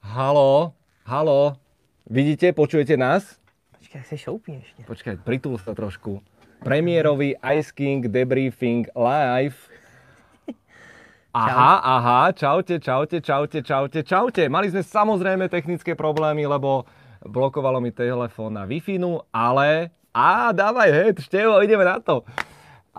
Halo, halo. Vidíte, počujete nás? Počkej, se šoupí ještě. Počkaj, pritul sa trošku. Premiérový Ice King debriefing live. Aha, aha, čaute, čaute, čaute, čaute, čaute. Mali sme samozrejme technické problémy, lebo blokovalo mi telefón na wi ale... Á, dávaj head, števo, ideme na to.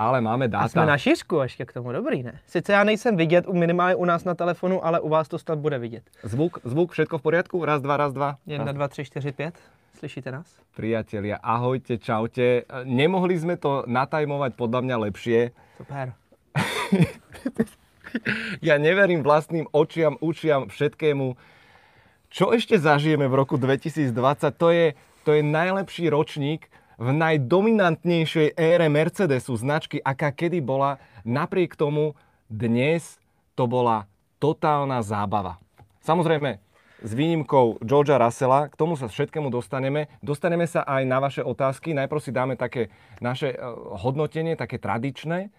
Ale máme A dáta. jsme na šířku ještě k tomu, dobrý, ne? Sice já nejsem vidět u minimálně u nás na telefonu, ale u vás to snad bude vidět. Zvuk, zvuk, všetko v poriadku? Raz, dva, raz, dva. Jedna, Raz. dva, tři, čtyři, pět. Slyšíte nás? Priatelia, ahojte, čaute. Nemohli sme to natajmovať podľa mňa lepšie. Super. Ja neverím vlastným očiam, učiam, všetkému. Čo ešte zažijeme v roku 2020? To je, to je najlepší ročník v najdominantnejšej ére Mercedesu, značky, aká kedy bola. Napriek tomu dnes to bola totálna zábava. Samozrejme, s výnimkou Georgia Russella, k tomu sa všetkému dostaneme. Dostaneme sa aj na vaše otázky. Najprv si dáme také naše eh, hodnotenie, také tradičné.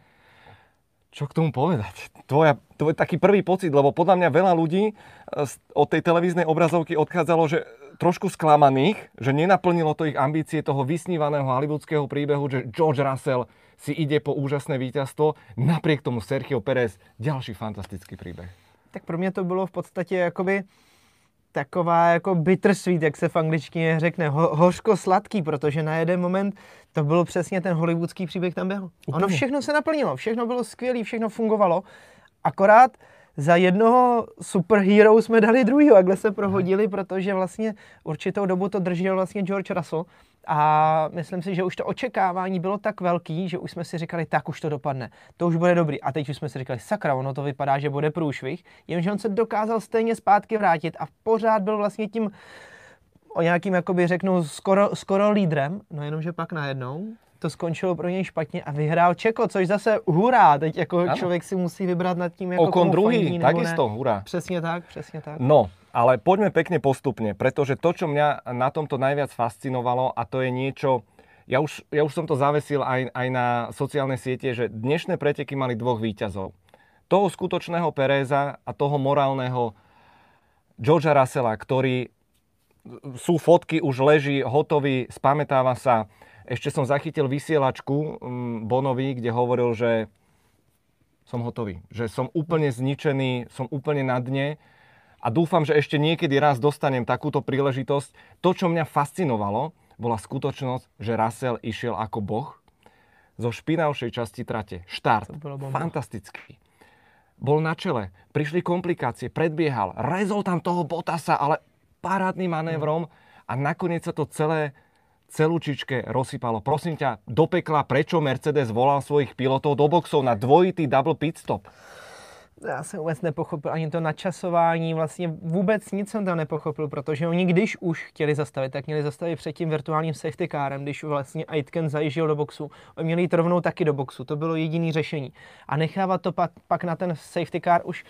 Čo k tomu povedať? Tvoja, tvoj taký prvý pocit, lebo podľa mňa veľa ľudí z- od tej televíznej obrazovky odchádzalo, že trošku sklamaných, že nenaplnilo to ich ambície toho vysnívaného hollywoodského príbehu, že George Russell si ide po úžasné víťazstvo. Napriek tomu Sergio Perez, ďalší fantastický príbeh. Tak pro mě to bylo v podstatě jakoby taková jako bittersweet, jak se v angličtině řekne, ho, hořko-sladký, protože na jeden moment to byl přesně ten hollywoodský příběh tam byl. Ono všechno se naplnilo, všechno bylo skvělé, všechno fungovalo, akorát za jednoho superhero jsme dali druhýho, takhle se prohodili, protože vlastně určitou dobu to držel vlastně George Russell. A myslím si, že už to očekávání bylo tak velký, že už jsme si říkali, tak už to dopadne, to už bude dobrý. A teď už jsme si říkali, sakra, ono to vypadá, že bude průšvih, jenže on se dokázal stejně zpátky vrátit a pořád byl vlastně tím o nějakým, jakoby řeknu, skoro, skoro lídrem, no jenomže pak najednou to skončilo pro něj špatně a vyhrál Čeko, což zase hurá, teď jako Ano. člověk si musí vybrat nad tím, jako Okon druhý, takisto, ne. hurá. Přesně tak, přesně tak. No, ale poďme pekne postupne, pretože to, čo mňa na tomto najviac fascinovalo, a to je niečo, ja už, ja už som to zavesil aj, aj na sociálne siete, že dnešné preteky mali dvoch výťazov. Toho skutočného Pereza a toho morálneho Georgea Russella, ktorý sú fotky, už leží hotový, spamätáva sa. Ešte som zachytil vysielačku mm, Bonovi, kde hovoril, že som hotový. Že som úplne zničený, som úplne na dne a dúfam, že ešte niekedy raz dostanem takúto príležitosť. To, čo mňa fascinovalo, bola skutočnosť, že Russell išiel ako boh zo špinavšej časti trate. Štart. Fantastický. Bol na čele, prišli komplikácie, predbiehal, rezol tam toho Botasa, ale parádnym manévrom a nakoniec sa to celé celúčičke rozsypalo. Prosím ťa, do pekla, prečo Mercedes volal svojich pilotov do boxov na dvojitý double pit stop? Já jsem vůbec nepochopil ani to načasování, vlastně vůbec nic jsem tam nepochopil, protože oni když už chtěli zastavit, tak měli zastavit před tím virtuálním safety carem, když vlastně Aitken zajížděl do boxu. Oni měli jít rovnou taky do boxu, to bylo jediné řešení. A nechávat to pak, pak na ten safety car už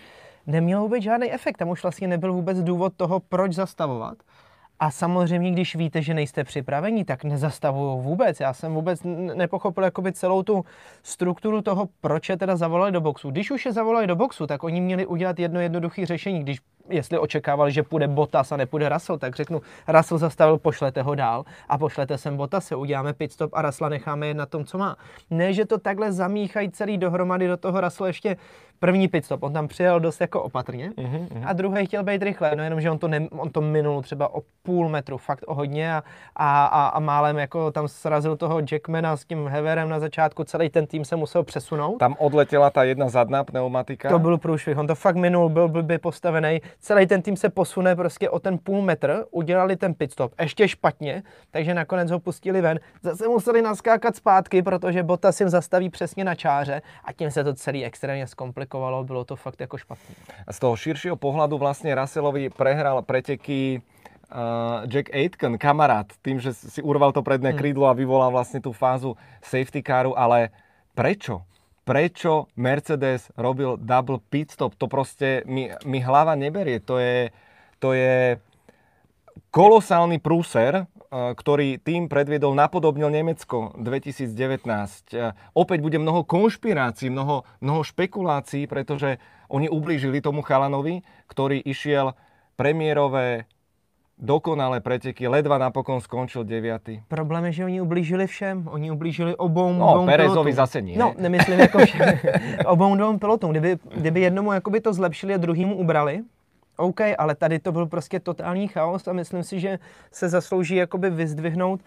nemělo vůbec žádný efekt, tam už vlastně nebyl vůbec důvod toho, proč zastavovat. A samozřejmě, když víte, že nejste připraveni, tak nezastavují vůbec. Já jsem vůbec nepochopil jakoby celou tu strukturu toho, proč je teda zavolali do boxu. Když už je zavolali do boxu, tak oni měli udělat jedno jednoduché řešení. Když jestli očekávali, že půjde Bottas a nepůjde Russell, tak řeknu, Russell zastavil, pošlete ho dál a pošlete sem Bottase, uděláme pit stop a Russella necháme jet na tom, co má. Ne, že to takhle zamíchají celý dohromady do toho Russell ještě první pit stop. On tam přijel dost jako opatrně Mhm, a druhý chtěl být rychle, no jenom, že on to, ne, on to minul třeba o půl metru, fakt o hodně a, a, a, a málem jako tam srazil toho Jackmana s tím Heverem na začátku, celý ten tým se musel přesunout. Tam odletela tá jedna zadná pneumatika. To byl průšvih, on to fakt minul, byl blbě postavený. Celý ten tým se posune prostě o ten půl metr, udělali ten pit stop, ještě špatně, takže nakonec ho pustili ven. Zase museli naskákat zpátky, protože Bottas jim zastaví přesně na čáře a tím se to celý extrémně zkomplikovalo, bylo to fakt jako špatné. Z toho širšieho pohľadu vlastne Russellovi prehral preteky uh, Jack Aitken, kamarát, tým, že si urval to predné krídlo a vyvolal vlastne tú fázu safety caru, ale prečo? Prečo Mercedes robil double pit stop? To proste mi, mi hlava neberie. To je, to je kolosálny prúser, eh, ktorý tým predviedol, napodobnil Nemecko 2019. Eh, Opäť bude mnoho konšpirácií, mnoho, mnoho špekulácií, pretože oni ublížili tomu chalanovi, ktorý išiel premiérové, dokonalé preteky, ledva napokon skončil 9. Problém je, že oni ublížili všem. Oni ublížili obou No, dvou Perezovi pilotům. zase nie. No, nemyslím jako všem. obou dvou pilotům. Kdyby, kdyby jednomu jakoby to zlepšili a druhýmu ubrali, OK, ale tady to byl prostě totální chaos a myslím si, že se zaslouží jakoby vyzdvihnout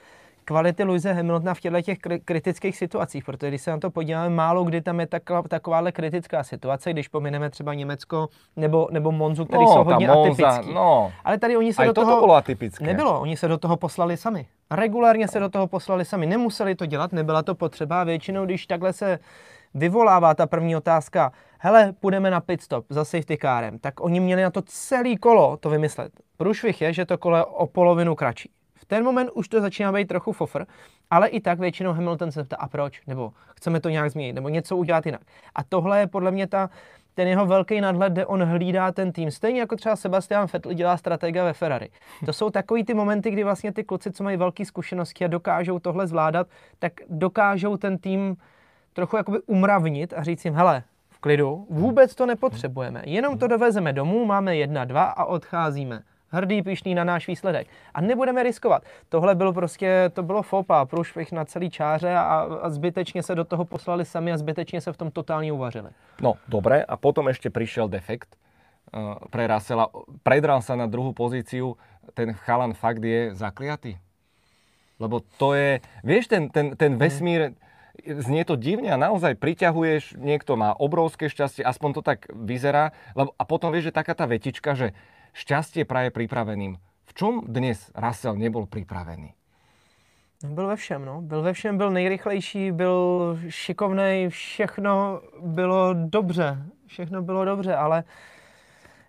kvality Luise Hamiltona v těchto těch kri- kritických situacích, protože když se na to podíváme, málo kdy tam je taková, takováhle kritická situace, když pomineme třeba Německo nebo, nebo Monzu, který no, jsou hodně Monza, atypický. no. Ale tady oni se Aj do toho... bolo atypické. Nebylo, oni se do toho poslali sami. Regulárně se do toho poslali sami. Nemuseli to dělat, nebyla to potřeba. Většinou, když takhle se vyvolává ta první otázka, hele, půjdeme na pit stop za safety kárem, tak oni měli na to celý kolo to vymyslet. Průšvih je, že to kolo je o polovinu kratší. V ten moment už to začíná být trochu fofr, ale i tak většinou Hamilton se ptá, a proč? Nebo chceme to nějak změnit, nebo něco udělat jinak. A tohle je podle mě ta, ten jeho velký nadhled, kde on hlídá ten tým. Stejně jako třeba Sebastian Vettel dělá stratega ve Ferrari. To jsou takový ty momenty, kdy vlastně ty kluci, co mají velké zkušenosti a dokážou tohle zvládat, tak dokážou ten tým trochu jakoby umravnit a říct jim, hele, v klidu, vůbec to nepotřebujeme, jenom to dovezeme domů, máme jedna, dva a odcházíme. Hrdý, pišný na náš výsledek. A nebudeme riskovat. Tohle bylo prostě, to bylo fopa, průšvih na celý čáře a, a zbytečně se do toho poslali sami a zbytečně se v tom totálně uvařili. No, dobre. A potom ešte prišiel defekt uh, pre Russella. Predral sa na druhú pozíciu. Ten chalan fakt je zakliatý. Lebo to je, vieš, ten, ten, ten vesmír, znie to divne a naozaj priťahuješ, niekto má obrovské šťastie, aspoň to tak vyzerá. Lebo, a potom vieš, že taká tá vetička, že šťastie praje pripraveným. V čom dnes Russell nebol pripravený? Byl ve všem, no. Byl ve všem, byl nejrychlejší, byl šikovný, všechno bylo dobře. Všechno bylo dobře, ale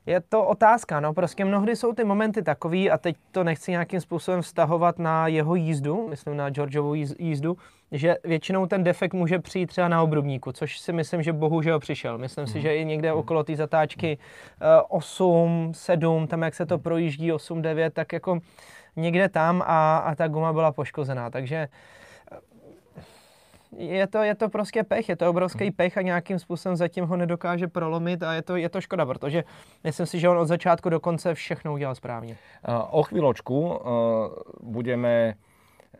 je to otázka, no. Prostě mnohdy jsou ty momenty takový, a teď to nechci nějakým způsobem vztahovat na jeho jízdu, myslím na Georgeovu jíz- jízdu, že většinou ten defekt může přijít třeba na obrubníku, což si myslím, že bohužel přišel. Myslím si, že i někde okolo té zatáčky eh, 8, 7, tam jak se to projíždí 8, 9, tak jako někde tam a, a ta guma byla poškozená. Takže eh, je to, je to prostě pech, je to obrovský pech a nějakým způsobem zatím ho nedokáže prolomit a je to, je to škoda, protože myslím si, že on od začátku do konce všechno udělal správně. O chvíľočku uh, budeme...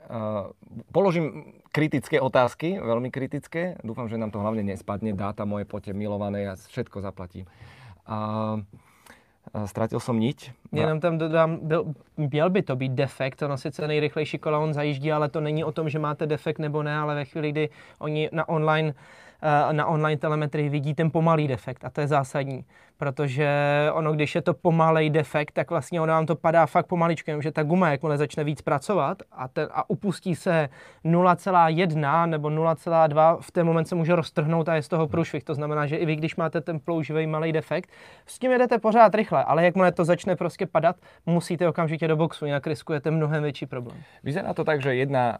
Uh, položím kritické otázky, veľmi kritické. Dúfam, že nám to hlavne nespadne. Dáta moje poďte milované, ja všetko zaplatím. Uh, uh, stratil som niť. Jenom tam dodám, byl, měl by to být defekt, ono sice nejrychlejší kola on zajíždí, ale to není o tom, že máte defekt nebo ne, ale ve chvíli, kdy oni na online, eh, na online telemetrii vidí ten pomalý defekt a to je zásadní, protože ono, když je to pomalej defekt, tak vlastně ono vám to padá fakt pomaličku, že ta guma, jakmile začne víc pracovat a, ten, a upustí se 0,1 nebo 0,2, v ten moment se může roztrhnout a je z toho průšvih. To znamená, že i vy, když máte ten plouživý malý defekt, s tím jedete pořád rychle, ale jakmile to začne prostě padat, musíte okamžitě do boxu, jinak riskujete mnohem větší problém. Vyzerá to tak, že jedna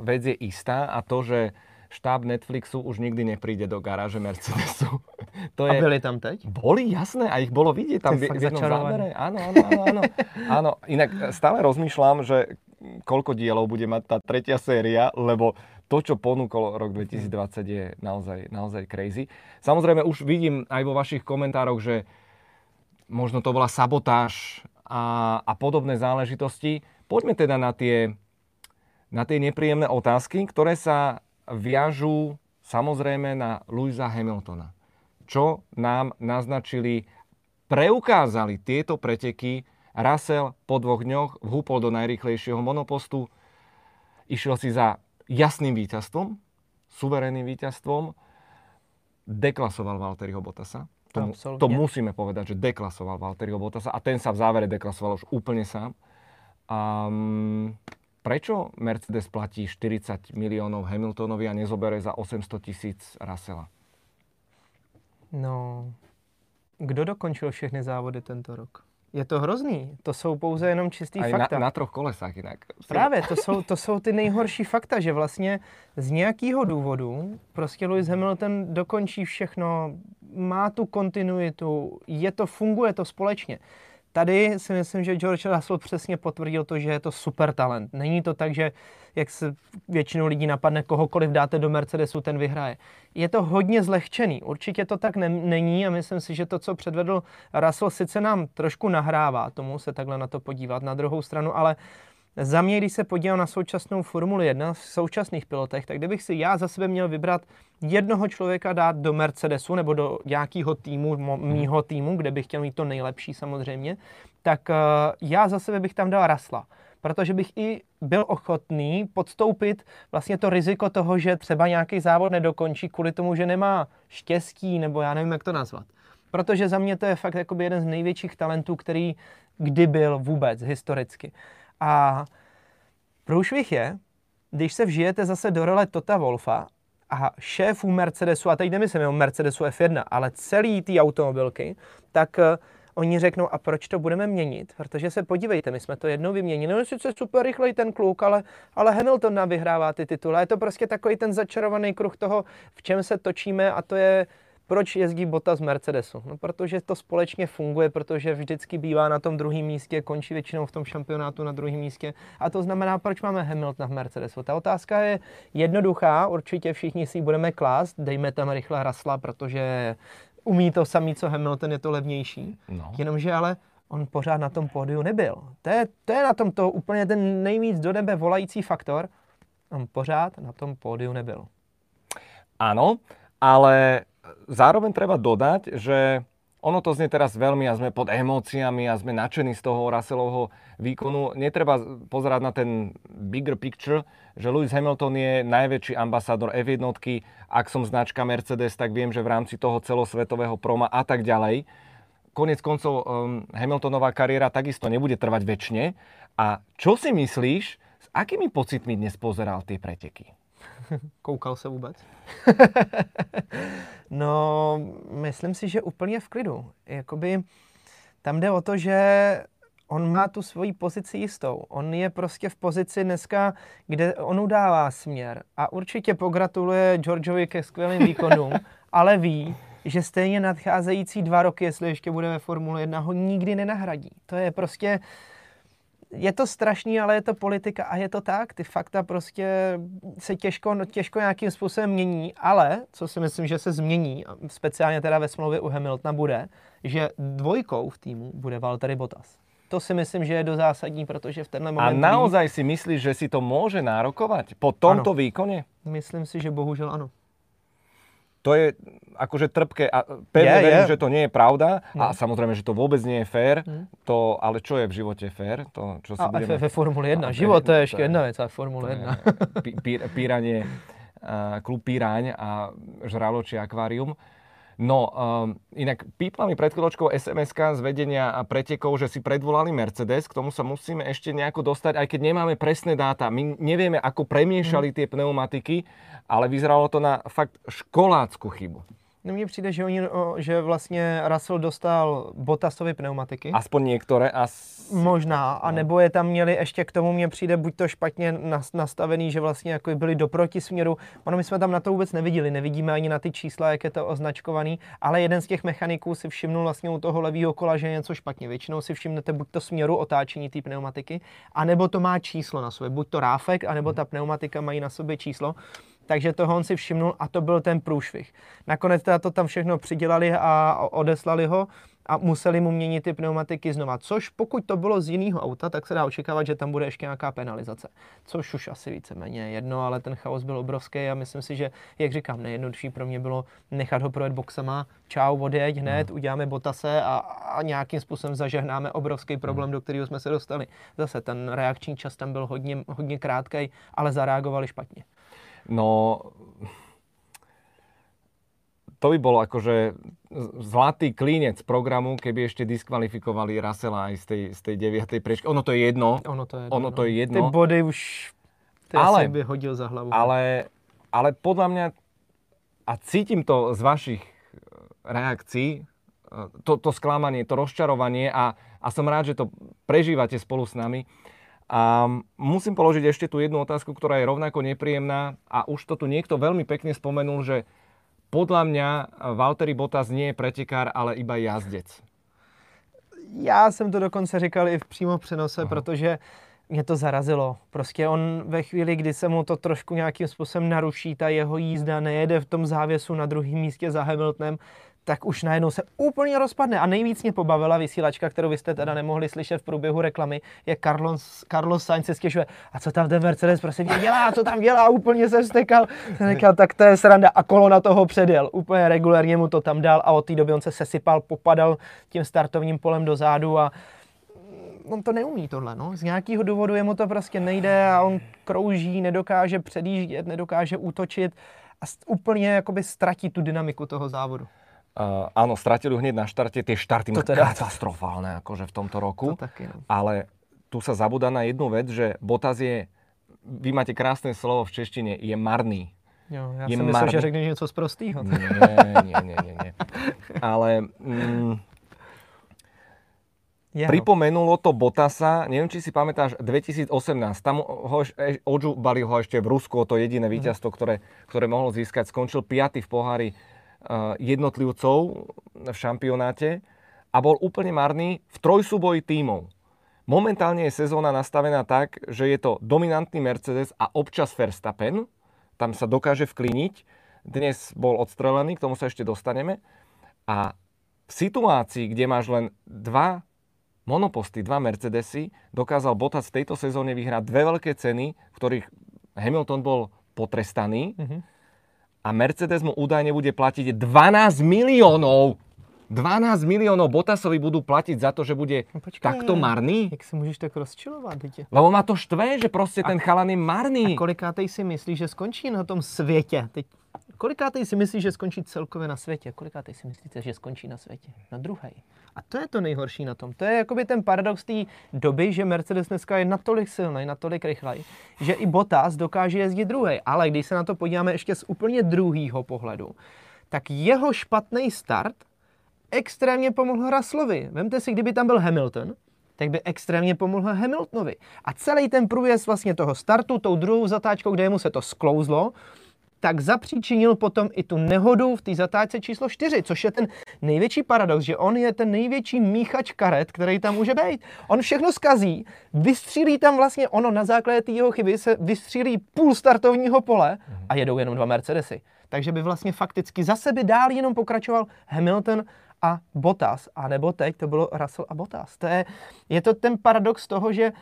uh, je istá a to, že štáb Netflixu už nikdy nepríde do garáže Mercedesu. to A byli tam teď? Boli, jasné, a ich bolo vidieť tam je v, v jednom závere. Áno, áno, áno, áno. áno. Inak e, stále rozmýšľam, že koľko dielov bude mať tá tretia séria, lebo to, čo ponúkol rok 2020 je naozaj, naozaj crazy. Samozrejme už vidím aj vo vašich komentároch, že možno to bola sabotáž a, a podobné záležitosti. Poďme teda na tie, na tie nepríjemné otázky, ktoré sa viažú samozrejme na Louisa Hamiltona. Čo nám naznačili, preukázali tieto preteky. Russell po dvoch dňoch vhúpol do najrýchlejšieho monopostu, išiel si za jasným víťazstvom, suverénnym víťazstvom, deklasoval Valtteriho Bottasa. To, to musíme povedať, že deklasoval Valtteriho Bottasa a ten sa v závere deklasoval už úplne sám. Um, prečo Mercedes platí 40 miliónov Hamiltonovi a nezobere za 800 tisíc Russella? No, kdo dokončil všechny závody tento rok? Je to hrozný. To jsou pouze jenom čistý Aj na, fakta. na troch kolesách inak. Právě, to jsou, to jsou ty nejhorší fakta, že vlastně z nějakého důvodu prostě Lewis Hamilton dokončí všechno, má tu kontinuitu, je to, funguje to společně. Tady si myslím, že George Russell přesně potvrdil to, že je to super talent. Není to tak, že jak se většinou lidí napadne, kohokoliv dáte do Mercedesu, ten vyhraje. Je to hodně zlehčený. Určitě to tak ne- není a myslím si, že to, co předvedl Russell, sice nám trošku nahrává tomu se takhle na to podívat. Na druhou stranu, ale za mě, když se podívám na současnou Formuli 1 v současných pilotech, tak kdybych si já za sebe měl vybrat jednoho člověka dát do Mercedesu nebo do nějakého týmu, Mhm. mýho týmu, kde bych chtěl mít to nejlepší samozřejmě, tak uh, já za sebe bych tam dal Rasla. Protože bych i byl ochotný podstoupit vlastně to riziko toho, že třeba nějaký závod nedokončí kvůli tomu, že nemá štěstí, nebo já nevím, jak to nazvat. Protože za mě to je fakt jakoby jeden z největších talentů, který kdy byl vůbec historicky. A průšvih je, když se vžijete zase do role Tota Wolfa a šéfů Mercedesu, a teď nemyslím jenom Mercedesu F1, ale celý ty automobilky, tak uh, oni řeknou, a proč to budeme měnit? Protože se podívejte, my jsme to jednou vyměnili, no sice super rychlej ten kluk, ale, ale Hamilton nám vyhrává ty tituly. Je to prostě takový ten začarovaný kruh toho, v čem se točíme a to je proč jezdí Bota z Mercedesu? No, protože to společně funguje, protože vždycky bývá na tom druhém místě, končí většinou v tom šampionátu na druhém místě. A to znamená, proč máme Hamiltona v Mercedesu? Ta otázka je jednoduchá, určitě všichni si ji budeme klást, dejme tam rychle Rasla, protože umí to samý, co Hamilton, je to levnější. No. Jenomže ale on pořád na tom pódiu nebyl. To je, to je na tom to úplně ten nejvíc do nebe volající faktor. On pořád na tom pódiu nebyl. Áno, ale zároveň treba dodať, že ono to znie teraz veľmi a sme pod emóciami a sme nadšení z toho Russellovho výkonu. Netreba pozerať na ten bigger picture, že Lewis Hamilton je najväčší ambasádor F1. Ak som značka Mercedes, tak viem, že v rámci toho celosvetového proma a tak ďalej. Konec koncov um, Hamiltonová kariéra takisto nebude trvať väčšine. A čo si myslíš, s akými pocitmi dnes pozeral tie preteky? Koukal se vůbec? no, myslím si, že úplně v klidu. Jakoby tam jde o to, že on má tu svoji pozici jistou. On je prostě v pozici dneska, kde on udává směr. A určitě pogratuluje Georgeovi ke skvělým výkonům, ale ví, že stejně nadcházející dva roky, jestli ještě bude ve Formule 1, ho nikdy nenahradí. To je prostě je to strašný, ale je to politika a je to tak. Ty fakta prostě se těžko, no, těžko nějakým způsobem mění, ale co si myslím, že se změní, speciálně teda ve smlouvě u Hamiltona bude, že dvojkou v týmu bude Valtteri Bottas. To si myslím, že je do zásadní, protože v tenhle moment... A naozaj si myslíš, že si to môže nárokovať po tomto ano. výkone? Myslím si, že bohužel ano. To je akože trpké a pevne Je, verím, je. že to nie je pravda No. a samozrejme, že to vôbec nie je fér. Hm. To, ale čo je v živote fér? To, čo si A budeme... ve, ve Formule 1. A Život to je je- jedna věc, ale Formule 1. Pí, pí, píranie, a, klub Píraň a žraločie akvárium. No, um, inak pípla mi pred chvíľočkou sms z vedenia a pretekov, že si predvolali Mercedes, k tomu sa musíme ešte nejako dostať, aj keď nemáme presné dáta. My nevieme, ako premiešali tie pneumatiky, ale vyzeralo to na fakt školácku chybu. No mně přijde, že, oni, že vlastně Russell dostal Bottasovy pneumatiky. Aspoň niektoré. A s... Možná, a No. nebo je tam měli ještě k tomu, mně přijde buď to špatně nas- nastavený, že vlastně jako byli do protisměru. Ono my jsme tam na to vůbec neviděli, nevidíme ani na ty čísla, jak je to označkovaný, ale jeden z těch mechaniků si všimnul vlastně u toho levého kola, že je něco špatně. Většinou si všimnete buď to směru otáčení té pneumatiky, anebo to má číslo na sobě, buď to ráfek, anebo ta pneumatika mají na sobě číslo. Takže toho on si všimnul a to byl ten průšvih. Nakonec teda to tam všechno přidělali a odeslali ho a museli mu měnit ty pneumatiky znova. Což pokud to bylo z jiného auta, tak se dá očekávat, že tam bude ještě nějaká penalizace. Což už asi víceméně je jedno, ale ten chaos byl obrovský a myslím si, že, jak říkám, nejjednodušší pro mě bylo nechat ho projet boxama, čau, odjeď hned, uděláme botase a, a nějakým způsobem zažehnáme obrovský problém, do kterého jsme se dostali. Zase ten reakční čas tam byl hodně, hodně krátký, ale zareagovali špatně. No, to by bol akože zlatý klínec programu, keby ešte diskvalifikovali Russella aj z tej, z tej 9. prečky. Ono to je jedno, Ono to je Ono to je jedno. Ty body už ty Ale- by hodil za hlavu. ale, ale podľa mňa, a cítim to z vašich e, reakcií, e, to, to sklamanie, to rozčarovanie a, a som rád, že to prežívate spolu s nami. A musím položiť ešte tú jednu otázku, ktorá je rovnako nepríjemná a už to tu niekto veľmi pekne spomenul, že podľa mňa Valtteri Bottas nie je pretekár, ale iba jazdec. Já jsem to dokonce říkal i v přímo přenose, Aha. protože mě to zarazilo. Prostě on ve chvíli, kdy se mu to trošku nějakým způsobem naruší, ta jeho jízda nejede v tom závěsu na druhém místě za Hamiltonem, tak už najednou se úplně rozpadne. A nejvíc mě pobavila vysílačka, kterou vy jste teda nemohli slyšet v průběhu reklamy, je Carlos, Carlos Sainz se stěžuje. A co tam ten Mercedes prosím mě dělá, co tam dělá, úplně se vstekal. Říkal, tak to je sranda a kolo na toho předjel. Úplně regulérně mu to tam dal a od té doby on se sesypal, popadal tím startovním polem dozadu a on to neumí tohle, no. Z nějakého důvodu jemu to prostě nejde a on krouží, nedokáže předjíždět, nedokáže útočit a úplně jakoby ztratí tu dynamiku toho závodu. Uh, áno, stratili hneď na štarte, tie štarty to teda... katastrofálne akože v tomto roku. To taky, no. Ale tu sa zabúda na jednu vec, že Bottas je, vy máte krásne slovo v češtine, je marný. Jo, já je jsem myslel, že řekneš něco z prostýho. Nie, nie, nie, nie, nie. Ale mm, pripomenulo to Botasa, neviem, či si pamätáš, 2018, tam ho, odžubali ho ešte v Rusku, to jediné mhm. víťazstvo, ktoré, ktoré mohol získať. Skončil 5. v pohári jednotlivcov v šampionáte a bol úplne marný v trojsúboji tímov. Momentálne je sezóna nastavená tak, že je to dominantný Mercedes a občas Verstappen. Tam sa dokáže vkliniť. Dnes bol odstrelený, k tomu sa ešte dostaneme. A v situácii, kde máš len dva monoposty, dva Mercedesy, dokázal Bottas v tejto sezóne vyhrať dve veľké ceny, v ktorých Hamilton bol potrestaný. Mm-hmm a Mercedes mu údajne bude platiť 12 miliónov. 12 miliónov Botasovi budú platiť za to, že bude no počkej, takto marný? Jak sa môžeš tak rozčilovat, dítě? Lebo ma to štve, že proste ten chalan je marný. A kolikátej si myslíš, že skončí na tom světě? Teď Kolikátej si myslíš, že skončí celkově na světě? Kolikátej si myslíte, že skončí na světě? Na druhé. A to je to nejhorší na tom. To je jakoby ten paradox té doby, že Mercedes dneska je natolik silný, natolik rychlej, že i Bottas dokáže jezdit druhý. Ale když se na to podíváme ještě z úplně druhého pohledu, tak jeho špatný start extrémně pomohl Russellovi. Vemte si, kdyby tam byl Hamilton, tak by extrémně pomohl Hamiltonovi. A celý ten průjezd vlastně toho startu, tou druhou zatáčkou, kde mu se to sklouzlo, tak zapříčinil potom i tu nehodu v té zatáčce číslo 4, což je ten největší paradox, že on je ten největší míchač karet, který tam může být. On všechno skazí, vystřílí tam vlastně ono na základě té jeho chyby, se vystřílí půl startovního pole a jedou jenom dva Mercedesy. Takže by vlastně fakticky za sebe dál jenom pokračoval Hamilton a Bottas, a nebo teď to bylo Russell a Bottas. To je, je to ten paradox toho, že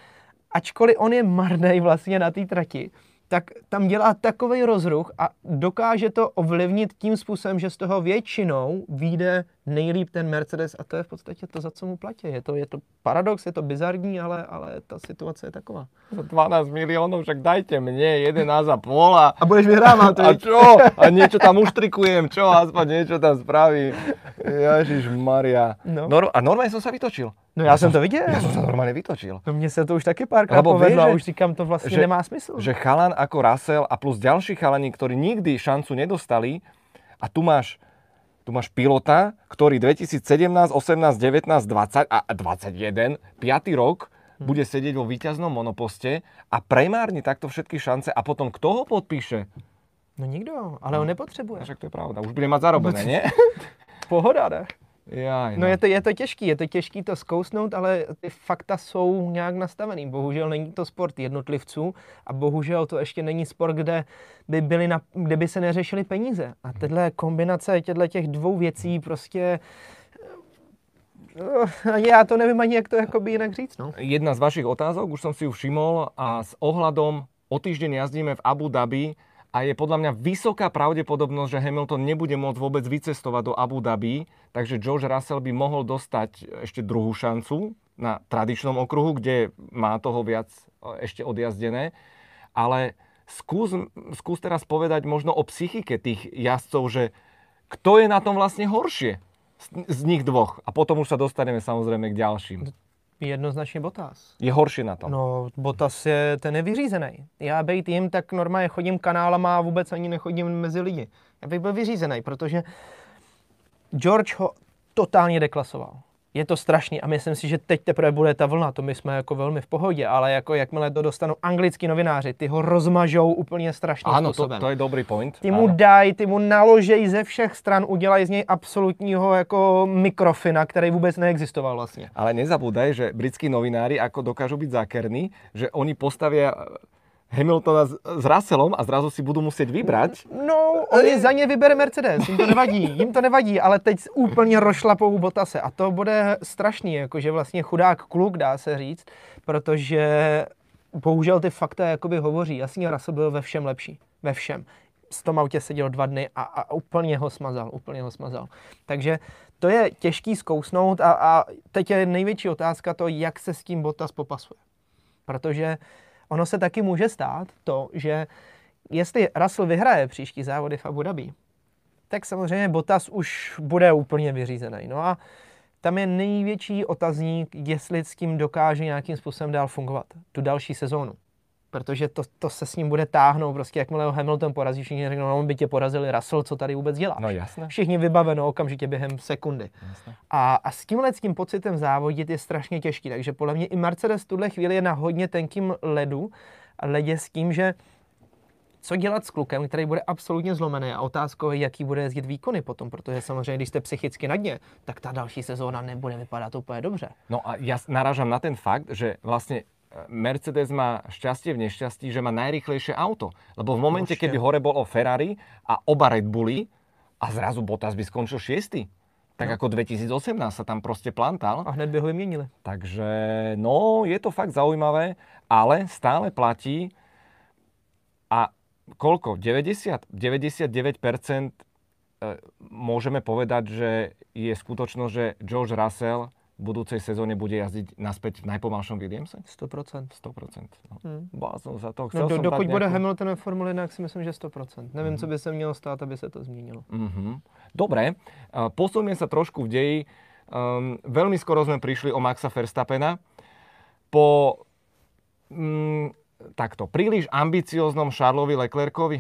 ačkoliv on je marný vlastně na té trati, tak tam dělá takový rozruch a dokáže to ovlivnit tím způsobem, že z toho většinou vyjde nejlíp ten Mercedes a to je v podstatě to, za co mu platí. Je to, je to paradox, je to bizarní, ale, ale ta situace je taková. Za 12 milionů však dajte mně 11 a půl a... A budeš vyhrávat. A čo? A něco tam uštrikujem, čo? Aspoň něco tam spraví. Ježiš Maria. No. Nor- a normálně jsem se vytočil. No já, já jsem to viděl. Já jsem se normálně vytočil. No mně se to už taky párkrát povedlo a už říkám, to vlastně že, nemá smysl. Že chalan jako Russell a plus další chalani, ktorí nikdy šancu nedostali a tu máš tu máš pilota, ktorý 2017, 18, 19, 20 a 21, 5. rok hm. bude sedieť vo víťaznom monoposte a premárni takto všetky šance a potom kto ho podpíše? No nikdo, ale no. on nepotřebuje. Však to je pravda, už bude mať zarobené, nie? Pohoda, ne? Jaj, no. no je to, je to těžký, je to těžký to zkousnout, ale ty fakta jsou nějak nastavený. Bohužel není to sport jednotlivců a bohužel to ještě není sport, kde by, byly na, kde by se neřešily peníze. A tyhle kombinace těchto těch dvou věcí prostě eh, já to nevím ani, jak to jakoby jinak říct. No. Jedna z vašich otázok, už jsem si ju všimol a s ohľadom o týždeň jazdíme v Abu Dhabi a je podľa mňa vysoká pravdepodobnosť, že Hamilton nebude môcť vôbec vycestovať do Abu Dhabi, takže George Russell by mohol dostať ešte druhú šancu na tradičnom okruhu, kde má toho viac ešte odjazdené. Ale skús, skús teraz povedať možno o psychike tých jazdcov, že kto je na tom vlastne horšie z, z nich dvoch. A potom už sa dostaneme samozrejme k ďalším. Jednoznačně Botas. Je horší na tom. No, Botas je ten nevyřízený. Já bejt jim, tak normálně chodím kanálama a vůbec ani nechodím mezi lidi. Já bych byl vyřízený, protože George ho totálně deklasoval. Je to strašný a myslím si, že teď teprve bude ta vlna, to my jsme jako velmi v pohodě, ale jako jakmile to dostanou anglický novináři, ty ho rozmažou úplně strašným Áno, to, způsobem. to je dobrý point. Ty mu Áno. dají, ty mu naložej ze všech stran, udělají z něj absolutního jako mikrofina, který vůbec neexistoval vlastně. Ale nezabúdaj, že britskí novinári ako dokážu byť zákerní, že oni postavia Hamiltona s, s Russellom a zrazu si budú musieť vybrať. No, oni za ně vybere Mercedes, jim to nevadí, jim to nevadí, ale teď úplně rošlapou Botase a to bude strašný, jakože vlastně chudák kluk, dá se říct, protože bohužel ty fakta jakoby hovoří. Jasně, Russell byl ve všem lepší, ve všem. V tom autě seděl dva dny a, a úplně ho smazal, úplně ho smazal. Takže to je těžký zkousnout a, a teď je největší otázka to, jak se s tím Bottas popasuje. Protože ono se taky může stát to, že jestli Russell vyhraje příští závody v Abu Dhabi, tak samozřejmě Bottas už bude úplně vyřízený. No a tam je největší otazník, jestli s tím dokáže nějakým způsobem dál fungovat tu další sezónu. Protože to, to se s ním bude táhnout, prostě jakmile ho Hamilton porazí, všichni řeknou, no on by tě porazili, Russell, co tady vůbec dělá. No jasné. Všichni vybaveno okamžitě během sekundy. jasné. A, a s tímhle s tím pocitem závodit je strašně těžký, takže podle mě i Mercedes v tuhle chvíli je na hodně tenkým ledu a ledě s tím, že co dělat s klukem, který bude absolutně zlomený a otázkou je, jaký bude jezdit výkony potom, protože samozřejmě, když jste psychicky na dně, tak ta další sezóna nebude vypadat úplně dobře. No a ja s- narážam na ten fakt, že vlastne e, Mercedes má šťastie v nešťastí, že má najrýchlejšie auto. Lebo v momente, Určite. keby hore bolo Ferrari a oba Red Bulli a zrazu Bottas by skončil šiestý. Tak ako 2018 sa tam proste plantal. A hned by ho vyměnili. Takže no, je to fakt zaujímavé, ale stále platí a koľko? 90? 99% e, môžeme povedať, že je skutočnosť, že George Russell budúcej sezóne bude jazdiť naspäť v najpomalšom Williamse? 100%. 100%. No. Hmm. Bál som za to. No, Chcel do, som dokud dať bude. Hamilton ve Formule 1, tak si myslím, že 100%. Nevím, co by se mělo stát, aby se to změnilo. Mhm. Dobre, uh, posunieme sa trošku v deji. Um, veľmi skoro sme prišli o Maxa Verstappena. Po mm, takto, príliš ambicióznom Charlesovi Leclercovi.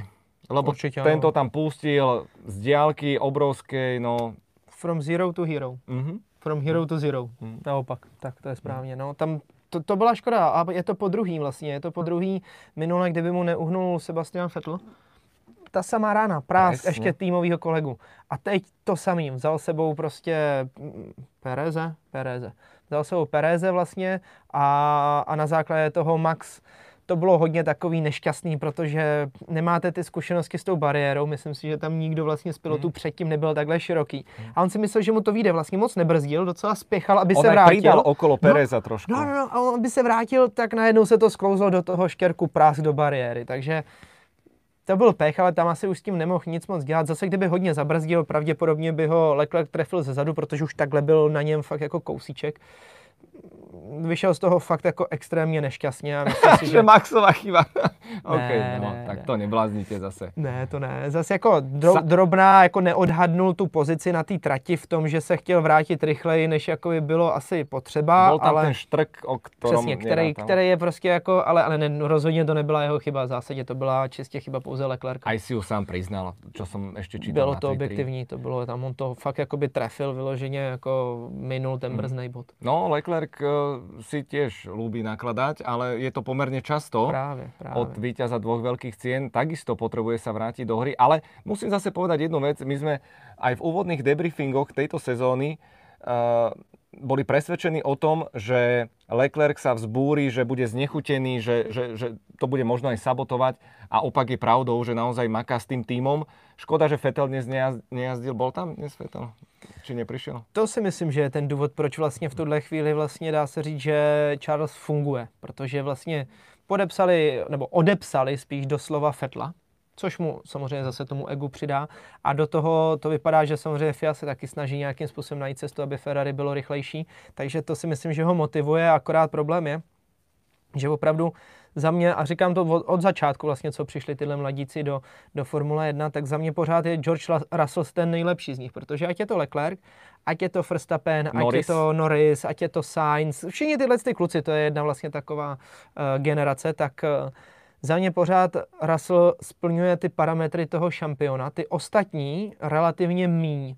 Lebo Určite tento tam pustil z diálky obrovskej, no... From zero to hero. Mhm. From hero to zero. Hmm. Naopak, tak to je správně. No, tam to, to byla škoda a je to po druhý vlastně. Je to po druhý minule, kdyby mu neuhnul Sebastian Vettel. Ta samá rána, prásk Presne. ještě týmového kolegu. A teď to samý. Vzal sebou prostě mm, Pereze, Pereze. Vzal sebou Pereze vlastně a, a na základě toho Max to bylo hodně takový nešťastný, protože nemáte ty zkušenosti s tou bariérou. Myslím si, že tam nikdo vlastně z pilotů předtím nebyl takhle široký. A on si myslel, že mu to vyjde. Vlastně moc nebrzdil, docela spěchal, aby On se vrátil. okolo Pereza trošku. No, no, no, a on by se vrátil, tak najednou se to sklouzlo do toho štěrku prásk do bariéry, takže to byl pech, ale tam asi už s tím nemohl nic moc dělat. Zase kdyby hodně zabrzdil, pravděpodobně by ho Leclerc trefil ze zadu, protože už takhle byl na něm fakt jako kousíček. Vyšel z toho fakt jako extrémně nešťastně a myslím si, že. Maxová chyba. OK, Ne, no, ne, tak ne. to nebláznite zase. Ne, to ne. Zase jako dro, Sa- drobná, jako neodhadnul tu pozici na té trati v tom, že se chtěl vrátit rychleji, než jako by bylo asi potřeba. Bol tam ale... ten štrk, o ktorom Přesně, který, nerátal. který je prostě jako, ale, ale ne, rozhodně to nebyla jeho chyba, v zásadě to byla čistě chyba pouze Leclerca. Aj si ju sám priznal, čo som ešte čítal Bylo to objektivní, to bylo tam, on to fakt jakoby trefil vyloženě, jako minul ten brznej bod. No, Leclerc eh, si tiež ľúbi nakladať, ale je to pomerne často. Právě, právě. od víťaza dvoch veľkých cien, takisto potrebuje sa vrátiť do hry. Ale musím zase povedať jednu vec. My sme aj v úvodných debriefingoch tejto sezóny uh, boli presvedčení o tom, že Leclerc sa vzbúri, že bude znechutený, že, že, že to bude možno aj sabotovať. A opak je pravdou, že naozaj maká s tým tímom. Škoda, že Vettel dnes nejaz- nejazdil. Bol tam dnes Vettel? Či neprišiel? To si myslím, že je ten důvod, proč vlastně v tuhle chvíli vlastně dá se říct, že Charles funguje, protože vlastně podepsali, nebo odepsali spíš doslova Fetla, což mu samozřejmě zase tomu egu přidá. A do toho to vypadá, že samozřejmě FIA se taky snaží nějakým způsobem najít cestu, aby Ferrari bylo rychlejší, takže to si myslím, že ho motivuje, akorát problém je, že opravdu za mě, a říkám to od, od začátku vlastně, co přišli tyhle mladíci do, do Formule 1, tak za mě pořád je George Russell ten nejlepší z nich, protože ať je to Leclerc, ať je to Verstappen, ať je to Norris, ať je to Sainz, všichni tyhle ty kluci, to je jedna vlastně taková uh, generace, tak uh, za mě pořád Russell splňuje ty parametry toho šampiona, ty ostatní relativně míň.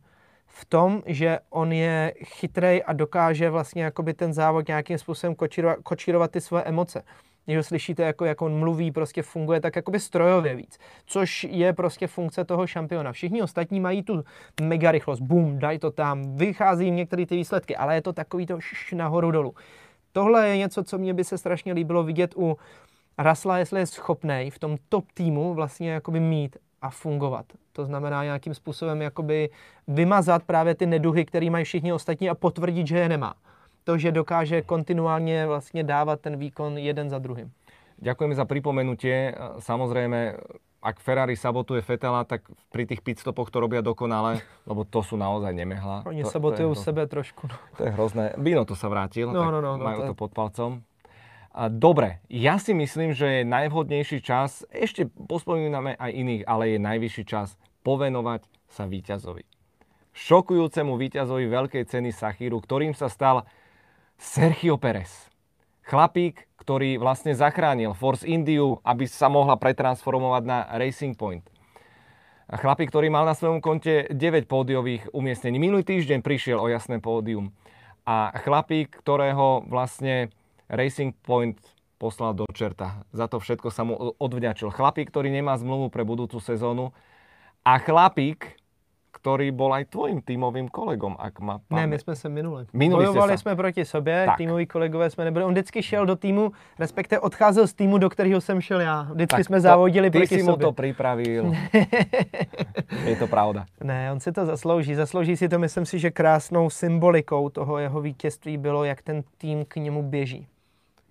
v tom, že on je chytrej a dokáže vlastně jakoby ten závod nějakým způsobem kočírovat, kočírovat ty svoje emoce. Když ho slyšíte, jako, jak on mluví, prostě funguje tak jakoby strojově víc, což je prostě funkce toho šampiona. Všichni ostatní mají tu mega rychlost, bum, daj to tam, vychází jim některé ty výsledky, ale je to takový to šš nahoru dolů. Tohle je něco, co mě by se strašně líbilo vidět u Rasla, jestli je schopný v tom top týmu vlastně jakoby mít a fungovat. To znamená nějakým způsobem jakoby vymazat právě ty neduhy, které mají všichni ostatní a potvrdit, že je nemá. To, že dokáže kontinuálně vlastně dávat ten výkon jeden za druhým. Ďakujeme za pripomenutie. Samozrejme, ak Ferrari sabotuje Fetela, tak pri tých pitstopoch to robia dokonale, lebo to sú naozaj nemehla. Oni to, sabotujú to sebe trošku. No. To je hrozné. Bino to sa vrátil, no, tak no, no, majú no, to, to pod palcom. Dobre, ja si myslím, že je najvhodnejší čas, ešte pospomíname aj iných, ale je najvyšší čas povenovať sa víťazovi. Šokujúcemu víťazovi veľkej ceny Sachíru, ktorým sa stal Sergio Perez. Chlapík, ktorý vlastne zachránil Force Indiu, aby sa mohla pretransformovať na Racing Point. Chlapík, ktorý mal na svojom konte 9 pódiových umiestnení. Minulý týždeň prišiel o jasné pódium. A chlapík, ktorého vlastne Racing Point poslal do čerta. Za to všetko sa mu odvďačil. Chlapík, ktorý nemá zmluvu pre budúcu sezónu a chlapík, ktorý bol aj tvojím týmovým kolegom, ak ma Ne, my jsme se minule. Minuli Bojovali jsme proti sobě, Tak. týmoví kolegové jsme nebyli. On vždycky šel do týmu, respektive odcházel z týmu, do kterého jsem šel já. Vždycky Tak jsme to- závodili ty proti si mu sobě. to pripravil. Je to pravda. Ne, on si to zaslouží. Zaslouží si to, myslím si, že krásnou symbolikou toho jeho vítězství bylo, jak ten tým k němu běží.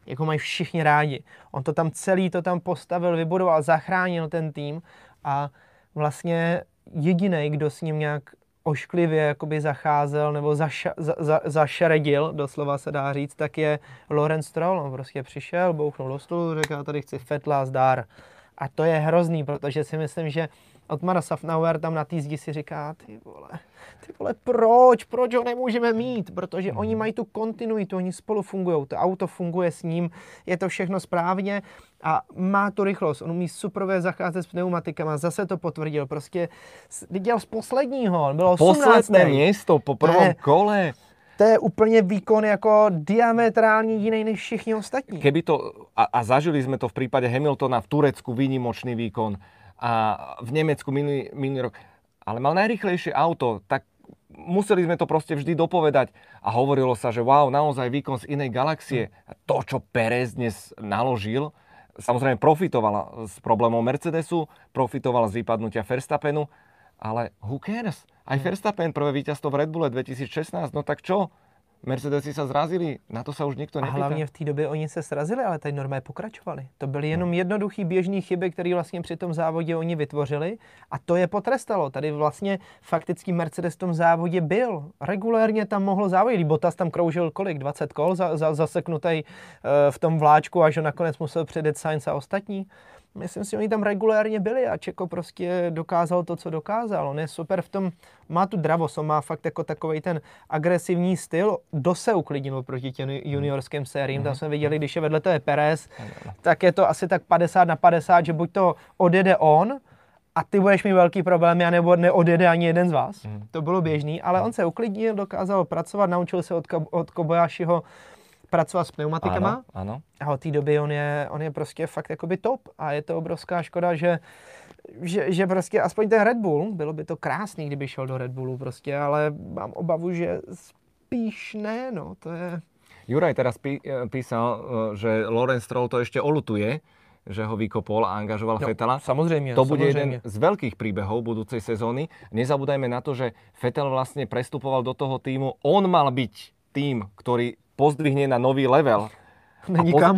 Jak ho mají všichni rádi. On to tam celý to tam postavil, vybudoval, zachránil ten tým a vlastně jediný, kdo s ním nějak ošklivě jakoby zacházel nebo zaša, za, za, zašaredil, doslova se dá říct, tak je Lorenz Stroll. On prostě přišel, bouchnul do stolu, řekl, já tady chci Fetla zdar. A to je hrozný, protože si myslím, že Otmar Safnauer tam na té zdi si říká, ty vole, ty vole, proč, proč ho nemůžeme mít? Protože oni mají tu kontinuitu, oni spolu fungují, to auto funguje s ním, je to všechno správně a má tu rychlost, on umí superové zacházet s pneumatikama, zase to potvrdil, prostě dělal z posledního, on byl 18. Posledné miesto po prvom Ne. kole. To je úplně výkon jako diametrálně jiný než všichni ostatní. Keby to, a, a zažili sme to v prípade Hamiltona v Turecku, výnimočný výkon a v Nemecku minulý, minulý rok, ale mal najrychlejšie auto, tak museli sme to proste vždy dopovedať a hovorilo sa, že wow, naozaj výkon z inej galaxie. A to, čo Perez dnes naložil, samozrejme profitovala z problémov Mercedesu, profitovala z vypadnutia Verstappenu, ale who cares? Aj Verstappen, prvé víťazstvo v Red Bulle 2016, no tak čo? Mercedesy sa zrazili, na to sa už nikto A nepýta. hlavně v té době oni se srazili, ale tady normálně pokračovali. To byly jenom jednoduchý běžný chyby, které vlastně při tom závodě oni vytvořili a to je potrestalo. Tady vlastně fakticky Mercedes v tom závodě byl. Regulérně tam mohl závodit. Bottas tam kroužil kolik? 20 kol za, za, zaseknutý v tom vláčku, až ho nakonec musel předjet Sainz a ostatní. Myslím si, oni tam regulérně byli a Čeko prostě dokázal to, co dokázal. On je super v tom, má tu dravost, on má fakt jako takový ten agresivní styl. Do se uklidnil proti těm juniorským sériím. Tam jsme viděli, když je vedle to je Perez, tak je to asi tak 50 na 50, že buď to odjede on, a ty budeš mít velký problémy, anebo neodjede ani jeden z vás. Mhm. To bylo běžný, ale on se uklidnil, dokázal pracovat, naučil se od, od Kobayashiho pracovat s pneumatikama. Áno, áno. A od té doby on je, on je prostě fakt jakoby top a je to obrovská škoda, že, že, že prostě aspoň ten Red Bull, bylo by to krásný, kdyby šel do Red Bullu prostě, ale mám obavu, že spíš ne, no, to je... Juraj teraz pí, e, písal, e, že Lorenz Stroll to ešte olutuje, že ho vykopol a angažoval No, Fetela. samozřejmě, To bude samozřejmě. jeden z veľkých príbehov budúcej sezóny. Nezabúdajme na to, že Fetel vlastne prestupoval do toho týmu. On mal byť tým, ktorý pozdvihne na nový level. Není poz- kam.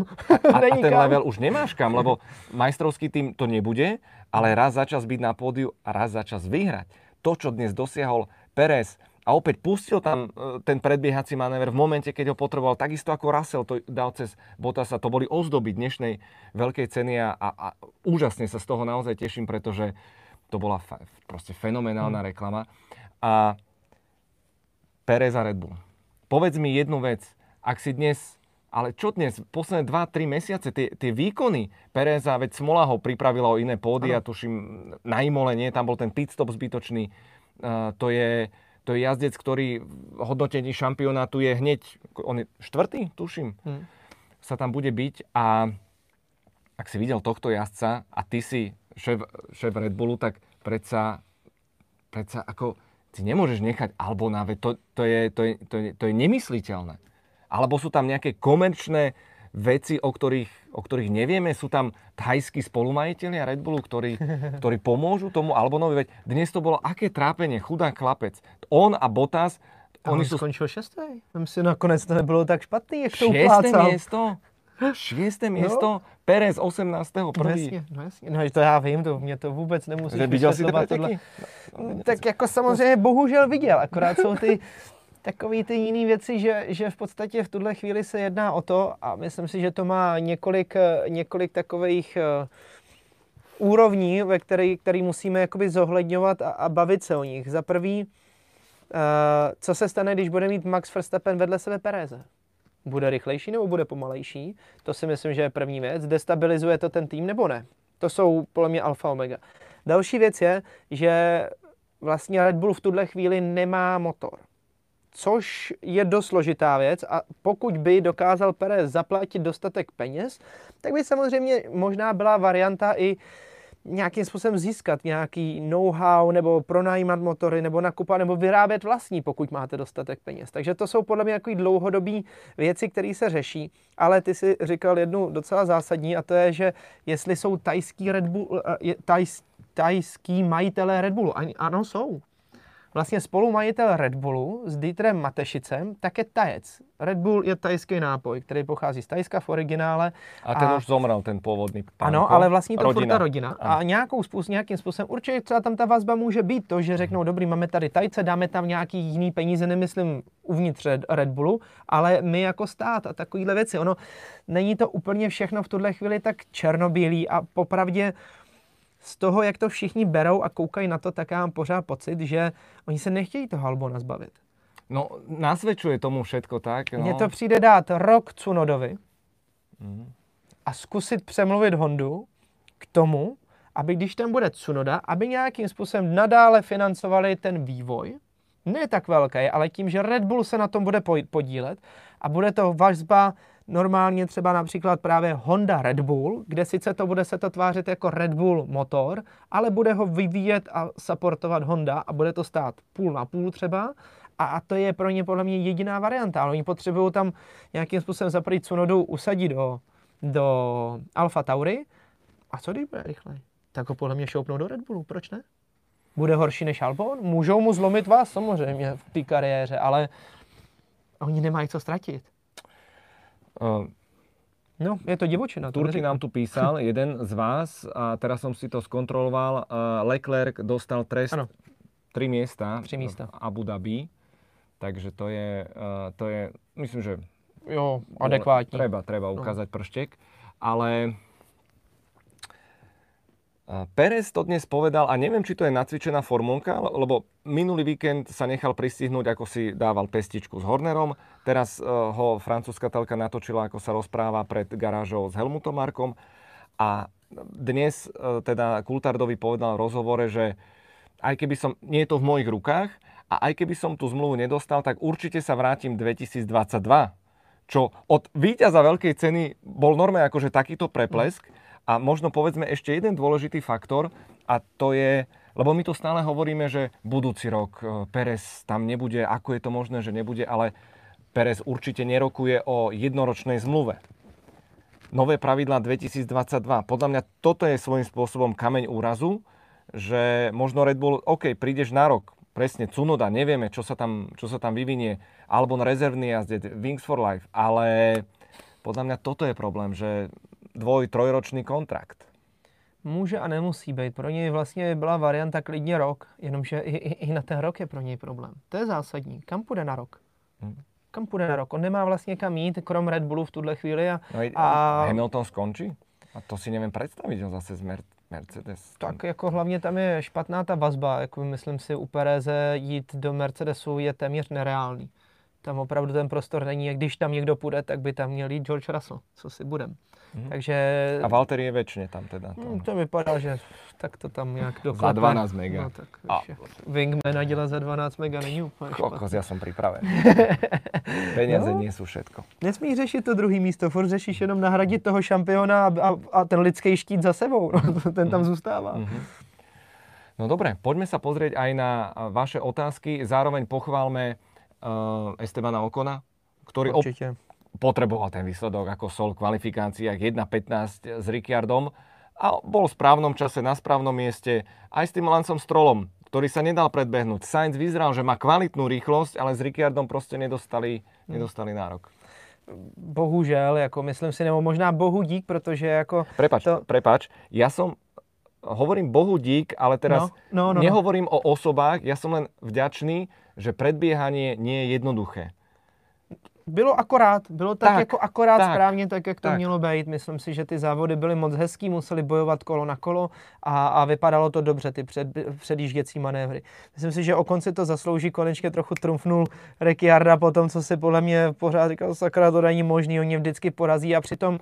A, a ten level už nemáš kam, lebo majstrovský tým to nebude, ale raz za čas byť na pódiu a raz za čas vyhrať. To, čo dnes dosiahol Perez a opäť pustil tam e, ten predbiehací manéver v momente, keď ho potreboval, takisto ako Russell to dal cez Bottasa. To boli ozdoby dnešnej veľkej ceny a, a, a úžasne sa z toho naozaj teším, pretože to bola fa- proste fenomenálna reklama. A Perez a Red Bull. Povedz mi jednu vec. Ak si dnes, ale čo dnes, posledné 2-3 mesiace, tie, tie výkony Pereza, veď Smola ho pripravila o iné pódia, tuším, na Imole, nie, tam bol ten pit stop zbytočný. Uh, to je, to je jazdec, ktorý v hodnotení šampionátu je hneď, on je štvrtý, tuším, hmm. sa tam bude byť a ak si videl tohto jazdca a ty si šéf, šéf Red Bullu, tak predsa, predsa ako si nemôžeš nechať Albona, to, to, je, to, je, to, je, to je nemysliteľné. Alebo sú tam nejaké komerčné veci, o ktorých, o ktorých nevieme. Sú tam thajskí spolumajiteľia Red Bullu, ktorí, ktorí pomôžu tomu Albonovi. Veď dnes to bolo aké trápenie, chudá chlapec. On a Botas, a oni on sú... skončil šestý. Vím si, nakonec to nebylo tak špatný, jak to uplácal. miesto? Šiesté miesto, no. Perez 18. prvý. No jasně, no jasně. No to já vím, to mě to vůbec nemusíš vysvětlovat. Tohle. No, no, tak jako samozřejmě bohužel viděl, akorát jsou ty takový ty jiné věci, že, že v podstatě v tuhle chvíli se jedná o to, a myslím si, že to má několik, několik takových uh, úrovní, ve který, který musíme jakoby zohledňovat a, a bavit se o nich. Za prvý, uh, co se stane, když bude mít Max Verstappen vedle sebe Pereze? Bude rychlejší nebo bude pomalejší? To si myslím, že je první věc. Destabilizuje to ten tým nebo ne? To jsou podle mě alfa omega. Další věc je, že vlastně Red Bull v tuhle chvíli nemá motor což je dost složitá věc a pokud by dokázal Perez zaplatit dostatek peněz, tak by samozřejmě možná byla varianta i nějakým způsobem získat nějaký know-how nebo pronajímat motory nebo nakupat nebo vyrábět vlastní, pokud máte dostatek peněz. Takže to jsou podle mě jako dlouhodobé věci, které se řeší, ale ty si říkal jednu docela zásadní a to je, že jestli jsou tajský Red Bull, eh, tajs, tajský majitelé Red Bullu. Ano, jsou vlastně spolumajitel Red Bullu s Dietrem Matešicem, tak je tajec. Red Bull je tajský nápoj, který pochází z Tajska v originále. A ten a... už zomrel, ten původný pánko. Ano, ale vlastně to rodina. ta rodina. Ano. A nějakou způsob, nějakým způsobem, určitě třeba tam ta vazba může být to, že řeknou, dobrý, máme tady tajce, dáme tam nějaký jiný peníze, nemyslím uvnitř Red Bullu, ale my jako stát a takovýhle věci. Ono není to úplně všechno v tuhle chvíli tak černobílý a popravdě z toho, jak to všichni berou a koukají na to, tak já mám pořád pocit, že oni se nechtějí toho Albona zbavit. No, nasvědčuje tomu všetko tak. No. Mně to přijde dát rok Cunodovi mm. a zkusit přemluvit Hondu k tomu, aby když tam bude Cunoda, aby nějakým způsobem nadále financovali ten vývoj, ne tak velký, ale tím, že Red Bull se na tom bude podílet a bude to vazba normálně třeba například právě Honda Red Bull, kde sice to bude se to tvářit jako Red Bull motor, ale bude ho vyvíjet a supportovat Honda a bude to stát půl na půl třeba. A, to je pro ně podle mě jediná varianta, ale oni potřebují tam nějakým způsobem zaprý Cunodu usadit do, do Alfa Tauri. A co když bude rychle? Tak ho podle mě šoupnou do Red Bullu, proč ne? Bude horší než Albon? Můžou mu zlomit vás samozřejmě v té kariéře, ale oni nemají co ztratit. Uh, No, je to divočina. Turky nám tu písal, jeden z vás, a teraz som si to skontroloval, uh, Leclerc dostal trest ano. tri miesta, Tři místa. v Abu Dhabi, takže to je, uh, to je myslím, že jo, adekvátní. Treba, treba ukázať no. prštek, ale Perez to dnes povedal, a neviem, či to je nacvičená formulka, lebo minulý víkend sa nechal pristihnúť, ako si dával pestičku s Hornerom. Teraz uh, ho francúzska telka natočila, ako sa rozpráva pred garážou s Helmutom Markom. A dnes uh, teda Kultardovi povedal v rozhovore, že aj keby som, nie je to v mojich rukách, a aj keby som tú zmluvu nedostal, tak určite sa vrátim 2022 čo od víťaza veľkej ceny bol normálne akože takýto preplesk. Mm a možno povedzme ešte jeden dôležitý faktor a to je, lebo my tu stále hovoríme, že budúci rok e, Perez tam nebude, ako je to možné, že nebude, ale Perez určite nerokuje o jednoročnej zmluve. Nové pravidlá 2022. Podľa mňa toto je svojím spôsobom kameň úrazu, že možno Red Bull, OK, prídeš na rok, presne Cunoda, nevieme, čo sa tam, čo sa tam vyvinie, alebo na rezervný jazdec, Wings for Life, ale podľa mňa toto je problém, že dvoj, trojročný kontrakt. Může a nemusí být. Pro něj vlastně byla varianta klidně rok, jenomže i, i, i na ten rok je pro něj problém. To je zásadní. Kam půjde na rok? Hmm. Kam půjde na rok? On nemá vlastně kam jít, krom Red Bullu v tuhle chvíli. A, no a... Hamilton skončí? A to si nevím představit, on zase z Mer- Mercedes. Tak jako hlavně tam je špatná ta vazba. Jako myslím si, u Pereze jít do Mercedesu je téměř nereálný Tam opravdu ten prostor není, a když tam někdo půjde, tak by tam měl jít George Russell, co si budem. Mm-hmm. Takže... A Walter je věčně tam teda. To, to vypadá, že tak to tam nějak doklepe. Za 12 mega. No, tak, a. Wingmana dělat za 12 mega není úplně Kokos, já jsem připraven. Peněze no? nie jsou všetko. Nesmí řešit to druhý místo, furt řešíš jenom nahradit toho šampiona a, a, a ten lidský štít za sebou, no, ten tam zůstává. Mm-hmm. No dobre, poďme sa pozrieť aj na vaše otázky. Zároveň pochválme uh, Estebana Okona, ktorý Určite. Op- potreboval ten výsledok ako sol v kvalifikáciách 1.15 s Ricciardom a bol v správnom čase na správnom mieste aj s tým Lancom Strolom, ktorý sa nedal predbehnúť. Sainz vyzeral, že má kvalitnú rýchlosť, ale s Ricciardom prostě nedostali, hmm. nedostali nárok. Bohužel, jako myslím si, nebo možná bohu dík, protože jako... Prepač, to... prepač, ja som hovorím bohu dík, ale teraz no, no, no, no. nehovorím no. o osobách, ja som len vďačný, že predbiehanie nie je jednoduché bylo akorát, bylo tak, tak jako akorát tak, správně, tak jak to tak. mělo být. Myslím si, že ty závody byly moc hezký, museli bojovat kolo na kolo a, a vypadalo to dobře, ty před, předjížděcí manévry. Myslím si, že o konci to zaslouží, konečně trochu trumfnul Ricciarda po tom, co si podle mě pořád říkal, sakra, to není možný, oni vždycky porazí a přitom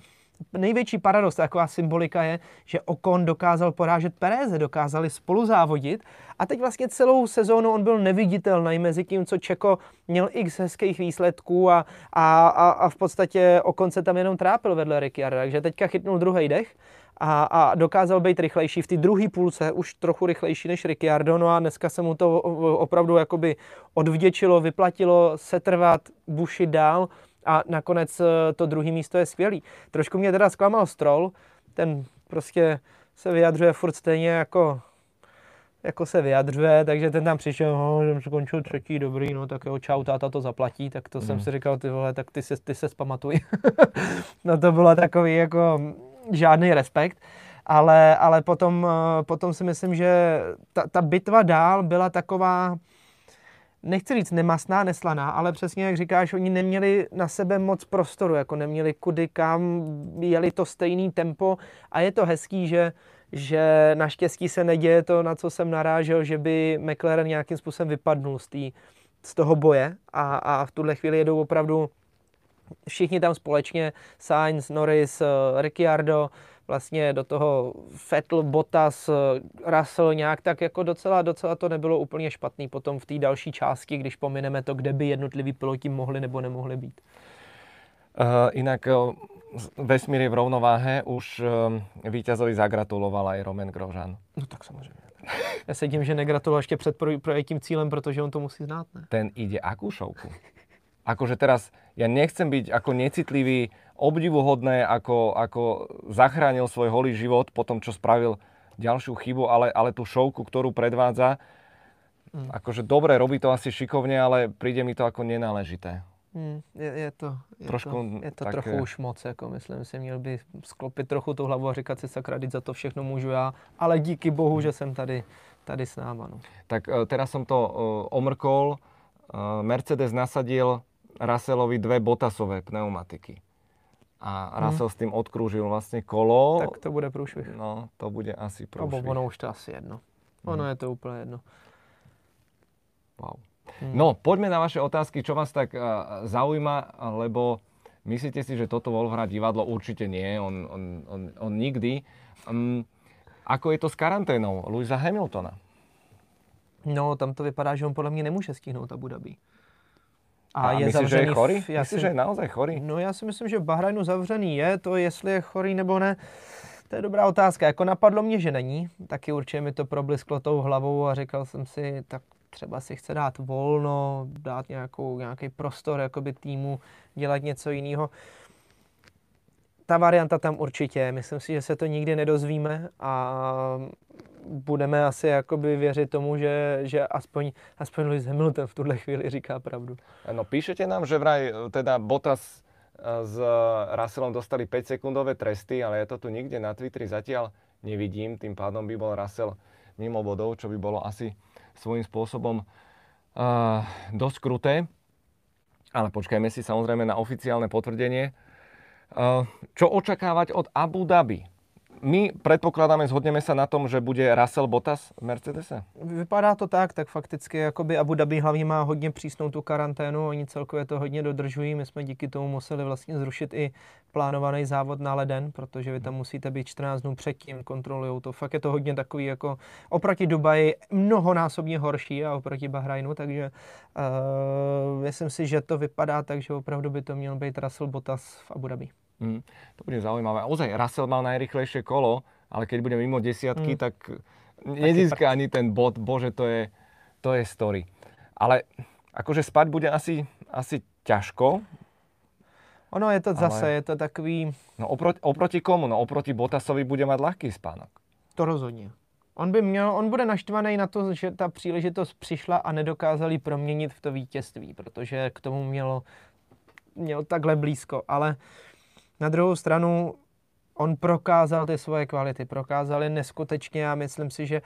největší paradox, taková symbolika je, že Okon dokázal porážet Pereze, dokázali spolu závodit. A teď vlastně celou sezónu on byl neviditelný mezi tím, co Čeko měl x hezkých výsledků a, a, a, a v podstatě Okon se tam jenom trápil vedle Ricciarda, takže teďka chytnul druhý dech a, a dokázal být rychlejší v té druhé půlce, už trochu rychlejší než Ricciardo, no a dneska se mu to opravdu jakoby odvděčilo, vyplatilo setrvat, bušit dál, a nakonec eh, to druhé místo je skvělý. Trošku mě teda zklamal Stroll, ten prostě se vyjadřuje furt stejně jako jako se vyjadřuje, takže ten tam přišel, no, že skončil třetí, dobrý, no tak jo, čau, táta to zaplatí, tak to mm. jsem hmm. si říkal, ty vole, tak ty se, ty se zpamatuj. no to bylo takový jako žádný respekt, ale, ale potom, eh, potom si myslím, že ta, ta bitva dál byla taková, nechci říct nemastná, neslaná, ale přesně jak říkáš, oni neměli na sebe moc prostoru, jako neměli kudy kam, jeli to stejný tempo. A je to hezký, že, že naštěstí se neděje to, na co jsem narážel, že by McLaren nějakým způsobem vypadnul z, tý, z toho boje. A, a v tuhle chvíli jedou opravdu všichni tam společně, Sainz, Norris, Ricciardo, vlastně do toho Vettel, Bottas, Russell nějak tak jako docela, docela to nebylo úplně špatný potom v té další části, když pomineme to, kde by jednotliví piloti mohli nebo nemohli být. Uh, inak uh, vesmír je v rovnováhe, už uh, víťazovi zagratuloval aj Roman Grožan. No tak samozřejmě. Já se tím, že negratuloval ještě před projetím cílem, protože on to musí znát, ne? Ten ide akú šovku? Akože teraz, ja nechcem byť ako necitlivý obdivuhodné, ako, ako zachránil svoj holý život po tom, čo spravil ďalšiu chybu, ale, ale tú šovku, ktorú predvádza, mm. akože dobre, robí to asi šikovne, ale príde mi to ako nenáležité. Mm, je, je to, je trošku, to, je to tak... trochu už moc, jako myslím si, měl by sklopit trochu tu hlavu a říkat si sakra, za to všechno můžu já, ale díky bohu, mm. že jsem tady, tady s náma. No. Tak uh, teraz som to uh, omrkol, uh, Mercedes nasadil Russellovi dve botasové pneumatiky a mhm. Russell hmm. s tým odkrúžil vlastně kolo. Tak to bude průšvih. No, to bude asi průšvih. No, ono už to asi jedno. Ono hmm. je to úplně jedno. Wow. Hmm. No, poďme na vaše otázky, čo vás tak uh, zaujíma, lebo myslíte si, že toto Wolfhard divadlo? Určite nie, on, on, on, on nikdy. Um, ako je to s karanténou Louisa Hamiltona? No, tam to vypadá, že on podle mě nemůže stihnout Abu Dhabi. A, a je myslíš, že je chorý? Já myslíš, si, že je naozaj chorý? No já si myslím, že v Bahrajnu zavřený je, to jestli je chorý nebo ne, to je dobrá otázka. Jako napadlo mě, že není, taky určitě mi to problisklo tou hlavou a říkal jsem si, tak třeba si chce dát volno, dát nějakou, nějaký prostor jakoby týmu, dělat něco jiného. Ta varianta tam určitě, myslím si, že se to nikdy nedozvíme a budeme asi jakoby věřit tomu, že, že aspoň, aspoň Lewis Hamilton v tuhle chvíli říká pravdu. No píšete nám, že vraj teda Bottas eh, s Russellom dostali 5 sekundové tresty, ale ja to tu nikde na Twitteri zatiaľ nevidím, tým pádom by bol Russell mimo bodov, čo by bolo asi svojím spôsobom uh, dosť kruté. Ale počkajme si samozrejme na oficiálne potvrdenie. Uh, čo očakávať od Abu Dhabi? My predpokladáme, zhodneme sa na tom, že bude Russell Bottas v Mercedese? Vypadá to tak, tak fakticky jakoby Abu Dhabi hlavně má hodně přísnou tu karanténu, oni celkově to hodně dodržují, my jsme díky tomu museli vlastně zrušit i plánovaný závod na leden, protože vy tam musíte být 14 dnů předtím, kontrolují to. Fakt je to hodně takový jako oproti Dubaji mnohonásobně horší a oproti Bahrajnu, takže uh, myslím si, že to vypadá tak, že opravdu by to měl být Russell Bottas v Abu Dhabi. Mm, to bude zaujímavé. Ozaj, Russell mal najrychlejšie kolo, ale keď bude mimo desiatky, mm. tak nezíska ani ten bod. Bože, to je, to je story. Ale akože spať bude asi, asi ťažko. Ono je to ale... zase, je to takový... No oproti, oproti komu? No oproti Botasovi bude mať ľahký spánok. To rozhodně. On by měl, on bude naštvaný na to, že ta příležitost přišla a nedokázali proměnit v to vítězství, protože k tomu mělo, měl takhle blízko, ale na druhou stranu on prokázal ty svoje kvality, prokázal je neskutečně a myslím si, že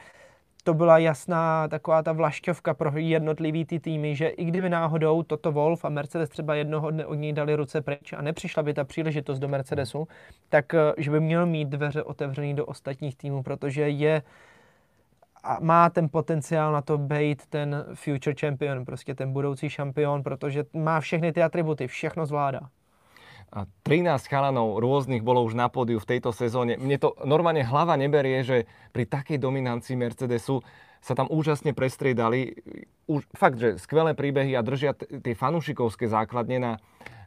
to byla jasná taková ta vlašťovka pro jednotlivý ty týmy, že i kdyby náhodou toto Wolf a Mercedes třeba jednoho dne od něj dali ruce pryč a nepřišla by ta příležitost do Mercedesu, tak eh, že by měl mít dveře otevřený do ostatních týmů, protože je a má ten potenciál na to být ten future champion, prostě ten budoucí šampion, protože má všechny ty atributy, všechno zvládá. 13 chalanov rôznych bolo už na pódiu v tejto sezóne. Mne to normálne hlava neberie, že pri takej dominancii Mercedesu sa tam úžasne prestriedali. Už, fakt, že skvelé príbehy a držia tie fanúšikovské základne na,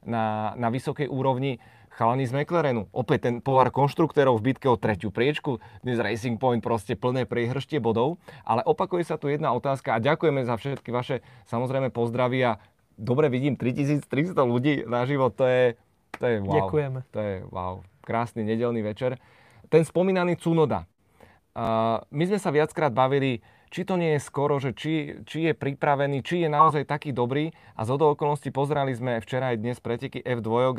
na, na vysokej úrovni. Chalani z McLarenu, opäť ten povar konštruktérov v bitke o tretiu priečku, dnes Racing Point proste plné priehrštie bodov, ale opakuje sa tu jedna otázka a ďakujeme za všetky vaše samozrejme pozdravy a dobre vidím 3300 ľudí na život, to je, to je wow. Ďakujeme. To je wow. Krásny nedelný večer. Ten spomínaný Cunoda. Uh, my sme sa viackrát bavili, či to nie je skoro, že či, či je pripravený, či je naozaj taký dobrý. A z okolností pozerali sme včera aj dnes preteky F2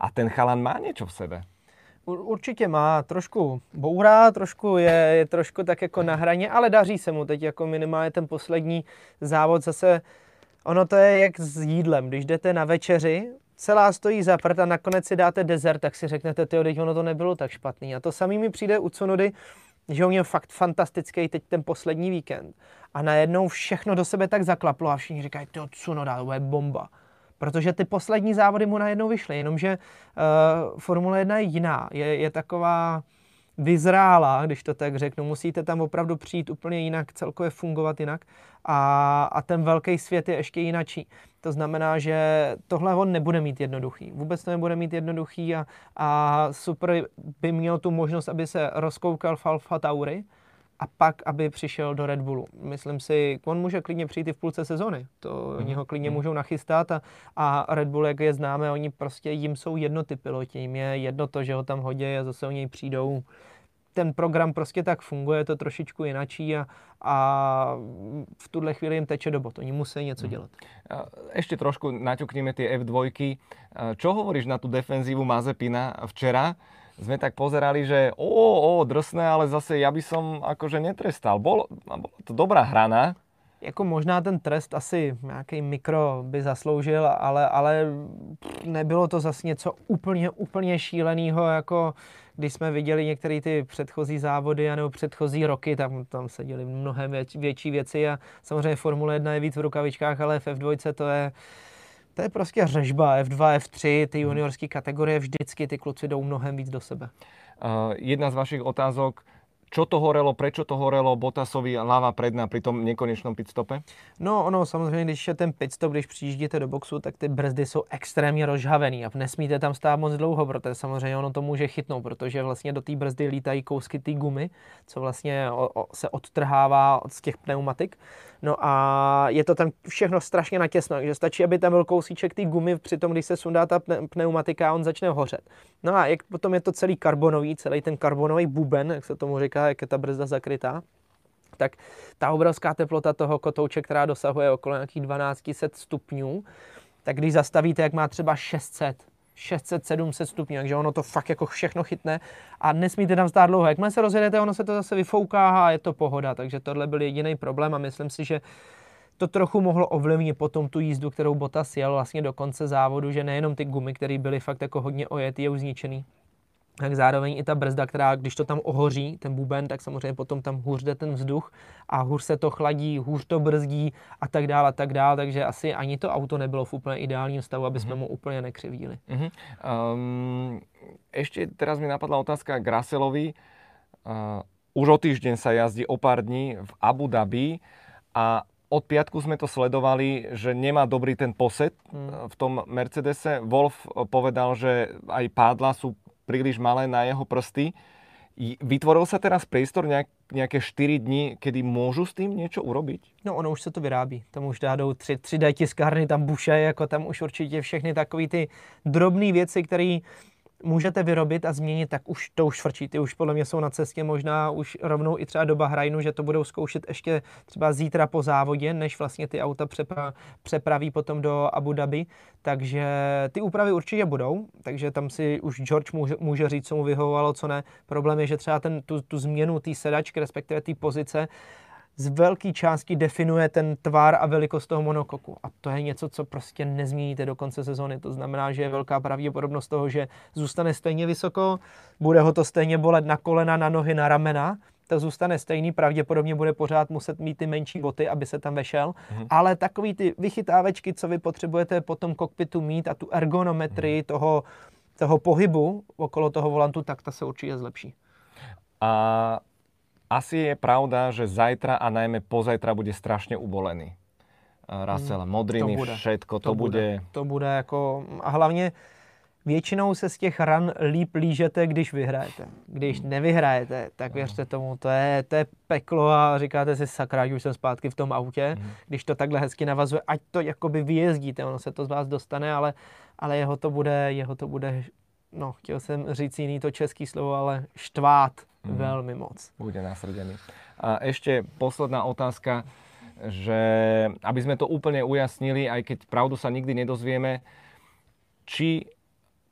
a ten chalan má niečo v sebe. Určitě má trošku bourá, trošku je, je trošku tak jako na hraně, ale daří se mu teď jako minimálně ten poslední závod zase Ono to je jak s jídlem. Když jdete na večeři celá stojí za prd a nakonec si dáte dezert, tak si řeknete, ty teď ono to nebylo tak špatný. A to samý mi přijde u Cunody, že on měl fakt fantastický teď ten poslední víkend. A najednou všechno do sebe tak zaklaplo a všichni říkají, to Cunoda, to je bomba. Protože ty poslední závody mu najednou vyšly, jenomže uh, Formule 1 je jiná, je, je taková vyzrála, když to tak řeknu. Musíte tam opravdu přijít úplně jinak, celkově fungovat jinak a, a ten velký svět je ještě jinačí. To znamená, že tohle on nebude mít jednoduchý. Vůbec to nebude mít jednoduchý a, a super by měl tu možnost, aby se rozkoukal v Alfa Tauri a pak, aby přišel do Red Bullu. Myslím si, on může klidně přijít i v půlce sezony. To mm. oni ho klidně mm. můžou nachystat a, a Red Bull, jak je známe, oni prostě jim jsou jedno ty piloti. Jim je jedno to, že ho tam hodí a zase o něj přijdou ten program prostě tak funguje, je to trošičku jinačí a, a v tuhle chvíli jim teče do bot. Oni musí něco mhm. dělat. Ešte trošku naťukneme tie F2. Čo hovoríš na tú defenzívu Mazepina včera? Sme tak pozerali, že o, o, drsné, ale zase ja by som akože netrestal. Bol, bola to dobrá hrana. Jako možná ten trest asi nějaký mikro by zasloužil, ale, ale nebylo to zase něco úplně, úplně šíleného, jako když jsme viděli některé ty předchozí závody nebo předchozí roky, tam, tam se děly mnohem větší věci a samozřejmě Formule 1 je víc v rukavičkách, ale v F2 to je, to je prostě řežba. F2, F3, ty juniorské kategorie vždycky ty kluci jdou mnohem víc do sebe. Uh, jedna z vašich otázok, čo to horelo, prečo to horelo Botasovi lava predná pri tom nekonečnom pitstope? No ono samozřejmě, když je ten pitstop, když přijíždíte do boxu, tak ty brzdy jsou extrémně rozhavený a nesmíte tam stát moc dlouho, protože samozřejmě ono to může chytnout, protože vlastně do té brzdy lítají kousky té gumy, co vlastně o, o, se odtrhává z těch pneumatik. No a je to tam všechno strašně natěsno, takže stačí, aby tam byl kousíček té gumy, přitom když se sundá ta pneumatika, on začne hořet. No a jak potom je to celý karbonový, celý ten karbonový buben, jak se tomu říká, jak je ta brzda zakrytá, tak ta obrovská teplota toho kotouče, která dosahuje okolo nějakých 1200 stupňů, tak když zastavíte, jak má třeba 600, 600-700 stupňů, takže ono to fakt jako všechno chytne a nesmíte tam stát dlouho. Jakmile se rozjedete, ono se to zase vyfouká a je to pohoda, takže tohle byl jediný problém a myslím si, že to trochu mohlo ovlivnit potom tu jízdu, kterou Bottas jel vlastně do konce závodu, že nejenom ty gumy, které byly fakt jako hodně ojetý a uzničený, tak zároveň i ta brzda, která, když to tam ohoří, ten buben, tak samozřejmě potom tam hůř jde ten vzduch a hůř se to chladí, hůř to brzdí a tak dále a tak dále, takže asi ani to auto nebylo v úplně ideálním stavu, aby jsme mm-hmm. mu úplně nekřivíli. Mm-hmm. Um, ešte teraz mi napadla otázka k Russellovi. Uh, už o týždeň sa jazdí o pár dní v Abu Dhabi a od piatku sme to sledovali, že nemá dobrý ten posed hmm. v tom Mercedese. Wolf povedal, že aj pádla sú príliš malé na jeho prsty. Vytvoril sa teraz priestor nejak, nejaké 4 dní, kedy môžu s tým niečo urobiť? No ono už se to vyrábí. Tam už dádou 3, 3D tiskárny, tam buše, jako tam už určitě všechny takové ty drobné věci, které můžete vyrobit a změnit, tak už to už frčí. Ty už podle mě jsou na cestě možná už rovnou i třeba do Bahrajnu, že to budou zkoušet ještě třeba zítra po závodě, než vlastně ty auta přepra- přepraví potom do Abu Dhabi. Takže ty úpravy určitě budou, takže tam si už George může, může říct, co mu vyhovovalo, co ne. Problém je, že třeba ten, tu, tu změnu té sedačky, respektive té pozice, z velké části definuje ten tvar a velikost toho monokoku. A to je něco, co prostě nezměníte do konce sezóny. To znamená, že je velká pravděpodobnost toho, že zůstane stejně vysoko, bude ho to stejně bolet na kolena, na nohy, na ramena, to zůstane stejný, pravděpodobně bude pořád muset mít ty menší boty, aby se tam vešel, mm-hmm. ale takový ty vychytávečky, co vy potřebujete po tom kokpitu mít a tu ergonometrii mm-hmm. toho, toho pohybu okolo toho volantu, tak ta se určitě zlepší. A asi je pravda, že zajtra a najmä pozajtra bude strašne ubolený. Russell, mm, modriny, to bude, všetko, to, to bude. bude. To bude jako, a hlavně většinou se z těch ran líp lížete, když vyhrajete. Když nevyhrajete, tak věřte tomu, to je, to je peklo a říkáte si, sakra, už jsem zpátky v tom autě. Mm. Když to takhle hezky navazuje, ať to jakoby vyjezdíte, ono se to z vás dostane, ale, ale jeho to bude, jeho to bude, no, chtěl jsem říct jiný to český slovo, ale štvát mm. veľmi moc. Bude nasrdený. A ešte posledná otázka, že aby sme to úplne ujasnili, aj keď pravdu sa nikdy nedozvieme, či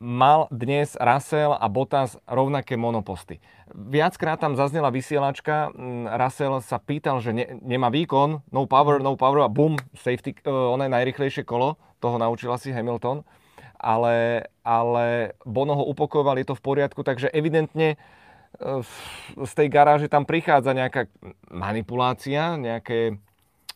mal dnes Russell a Bottas rovnaké monoposty. Viackrát tam zaznela vysielačka, Russell sa pýtal, že ne, nemá výkon, no power, no power a bum, safety, uh, ono je najrychlejšie kolo, toho naučil asi Hamilton, ale, ale Bono ho upokojoval, je to v poriadku, takže evidentne z tej garáže tam prichádza nejaká manipulácia, nejaké,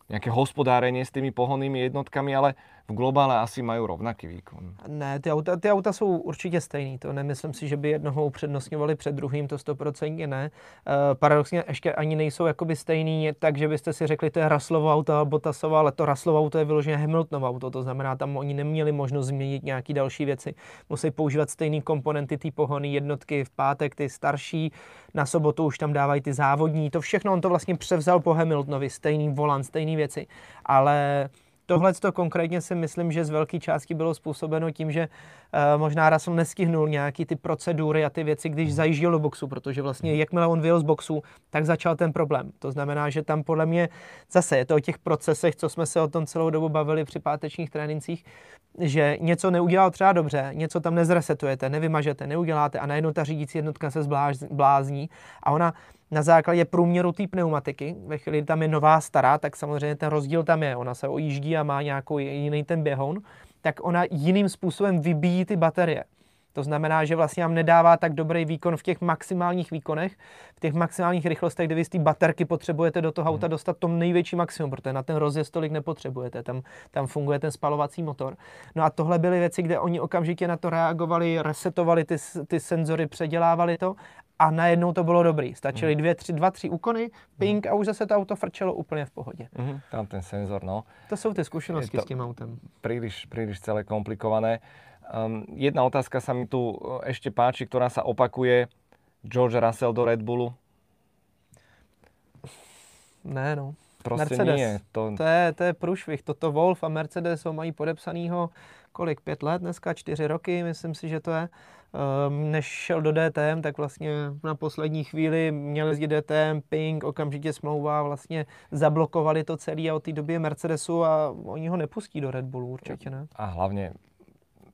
nejaké hospodárenie s tými pohonnými jednotkami, ale v globále asi mají rovnaký výkon. Ne, ty auta, ty auta jsou určitě stejný. To nemyslím si, že by jednoho upřednostňovali před druhým, to stoprocentně ne. E, paradoxně ještě ani nejsou jakoby stejný, takže byste si řekli, to je Raslovo auto, Botasova, ale to Raslovo auto je vyloženě Hamiltonovo auto, to znamená, tam oni neměli možnost změnit nějaké další věci. Musí používat stejné komponenty, ty pohony jednotky v pátek, ty starší, na sobotu už tam dávají ty závodní, to všechno on to vlastně převzal po Hamiltonovi, stejný volant, stejné věci, ale Tohle to konkrétně si myslím, že z velké části bylo způsobeno tím, že uh, možná Russell nestihnul nějaký ty procedury a ty věci, když zajížděl do boxu, protože vlastně jakmile on vyjel z boxu, tak začal ten problém. To znamená, že tam podle mě zase je to o těch procesech, co jsme se o tom celou dobu bavili při pátečních trénincích, že něco neudělal třeba dobře, něco tam nezresetujete, nevymažete, neuděláte a najednou ta řídící jednotka se zblázní a ona na základě průměru té pneumatiky, ve chvíli, kdy tam je nová stará, tak samozřejmě ten rozdíl tam je. Ona se ojíždí a má nějakou jiný ten běhon, tak ona jiným způsobem vybíjí ty baterie. To znamená, že vlastně vám nedává tak dobrý výkon v těch maximálních výkonech, v těch maximálních rychlostech, kde vy z té baterky potřebujete do toho auta hmm. dostat tom největší maximum, protože na ten rozjezd tolik nepotřebujete, tam, tam funguje ten spalovací motor. No a tohle byly věci, kde oni okamžitě na to reagovali, resetovali ty, ty senzory, předělávali to a najednou to bylo dobrý. Stačily hmm. dvě, tři, dva, tři úkony, ping hmm. a už zase to auto frčelo úplně v pohodě. Mm, tam ten senzor, no. To jsou ty zkušenosti s tím autem. Príliš, príliš celé komplikované. Um, jedna otázka sa mi tu e, ešte páči, ktorá sa opakuje. George Russell do Red Bullu? Ne, no. Prostě Mercedes. nie. To... To, je, to je průšvih. Toto Wolf a Mercedes ho mají podepsanýho kolik, pět let dneska, čtyři roky, myslím si, že to je. Um, než šel do DTM, tak vlastně na poslední chvíli měl jezdit DTM, Ping, okamžitě smlouva, vlastně zablokovali to celé a od té doby Mercedesu a oni ho nepustí do Red Bullu určitě, ne? A hlavně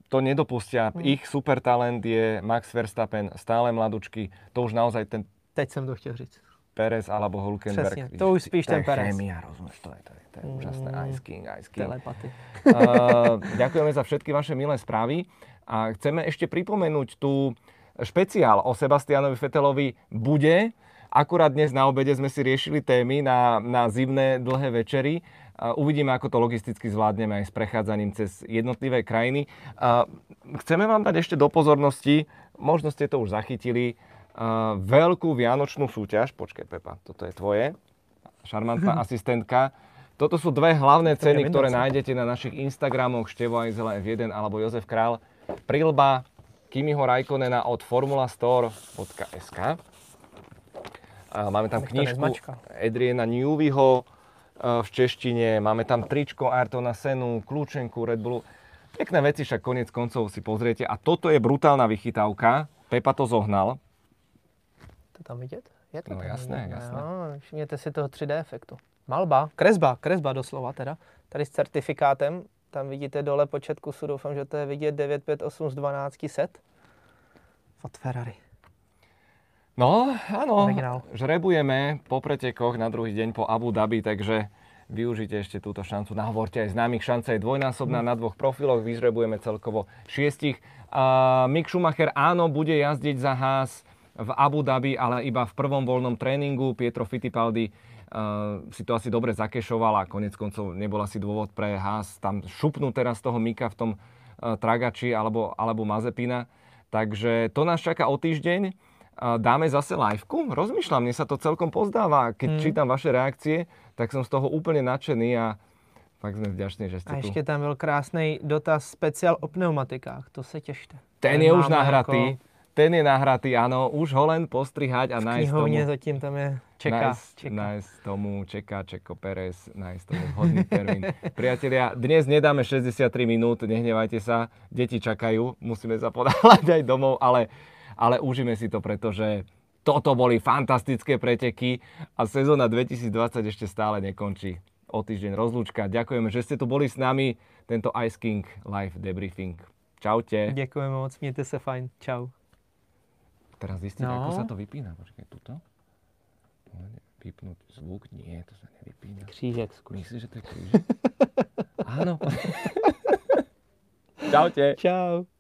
to nedopustia. Hmm. Ich supertalent je Max Verstappen, stále mladučky. To už naozaj ten... Teď jsem to chtěl říct. Perez alebo Hulkenberg. Přesně, to už spíš ten Perez. Chemia, rozumieš, to je, to je, to je mm, úžasné. Ice King, Ice King. Telepaty. uh, ďakujeme za všetky vaše milé správy a chceme ešte pripomenúť tú špeciál o Sebastianovi Fetelovi bude. Akurát dnes na obede sme si riešili témy na, na zimné dlhé večery. Uvidíme, ako to logisticky zvládneme aj s prechádzaním cez jednotlivé krajiny. Chceme vám dať ešte do pozornosti, možno ste to už zachytili, veľkú vianočnú súťaž. Počkej, Pepa, toto je tvoje. Šarmantná asistentka. Toto sú dve hlavné ceny, ktoré nájdete na našich Instagramoch Števo Ajzela F1 alebo Jozef Král. Prilba Kimiho Rajkonena od formulastore.sk. Máme tam knižku Adriana Newvyho v češtine, máme tam tričko Ayrtona Senu, kľúčenku Red Bullu. Pekné veci však konec koncov si pozriete. A toto je brutálna vychytávka. Pepa to zohnal. To tam vidět? Je to no tam jasné, vidět. jasné. No, všimněte si toho 3D efektu. Malba, kresba, kresba doslova teda. Tady s certifikátem, tam vidíte dole počet kusů, doufám, že to je vidět 958 z 12 set. Od Ferrari. No, áno, Originál. žrebujeme po pretekoch na druhý deň po Abu Dhabi, takže využite ešte túto šancu. Nahovorte aj známych, šanca je dvojnásobná na dvoch profiloch, vyžrebujeme celkovo šiestich. A Mick Schumacher áno, bude jazdiť za Haas v Abu Dhabi, ale iba v prvom voľnom tréningu. Pietro Fittipaldi uh, si to asi dobre zakešoval a konec koncov nebol asi dôvod pre Haas tam šupnúť teraz toho Mika v tom uh, Tragači alebo, alebo Mazepina. Takže to nás čaká o týždeň dáme zase liveku? Rozmýšľam, mne sa to celkom pozdáva. Keď Hmm. čítam vaše reakcie, tak som z toho úplne nadšený a fakt sme vďační, že ste A tu. ještě tam byl krásný dotaz speciál o pneumatikách, to se těšte. Ten Ten je už nahratý. jako- Ten je nahratý, áno. Už ho len postrihať a V nájsť tomu, zatím tam je, čeká, nájsť, čeká. nájsť tomu čeká Čeko Pérez, nájsť tomu vhodný termín. Priatelia, dnes nedáme 63 minút, nehnevajte sa, deti čakajú, musíme sa podávať aj domov, ale, ale užíme si to, pretože toto boli fantastické preteky a sezóna 2020 ešte stále nekončí. O týždeň rozlúčka. Ďakujeme, že ste tu boli s nami. Tento Ice King Live Debriefing. Čaute. Děkujeme moc, mějte se fajn, čau. Teraz zistiť, No. ako sa to vypína. Počkaj, tuto. Vypnúť zvuk? Nie, to sa nevypína. Křížek zkus. Myslíš, že to je krížek? Áno. Čaute. Čau.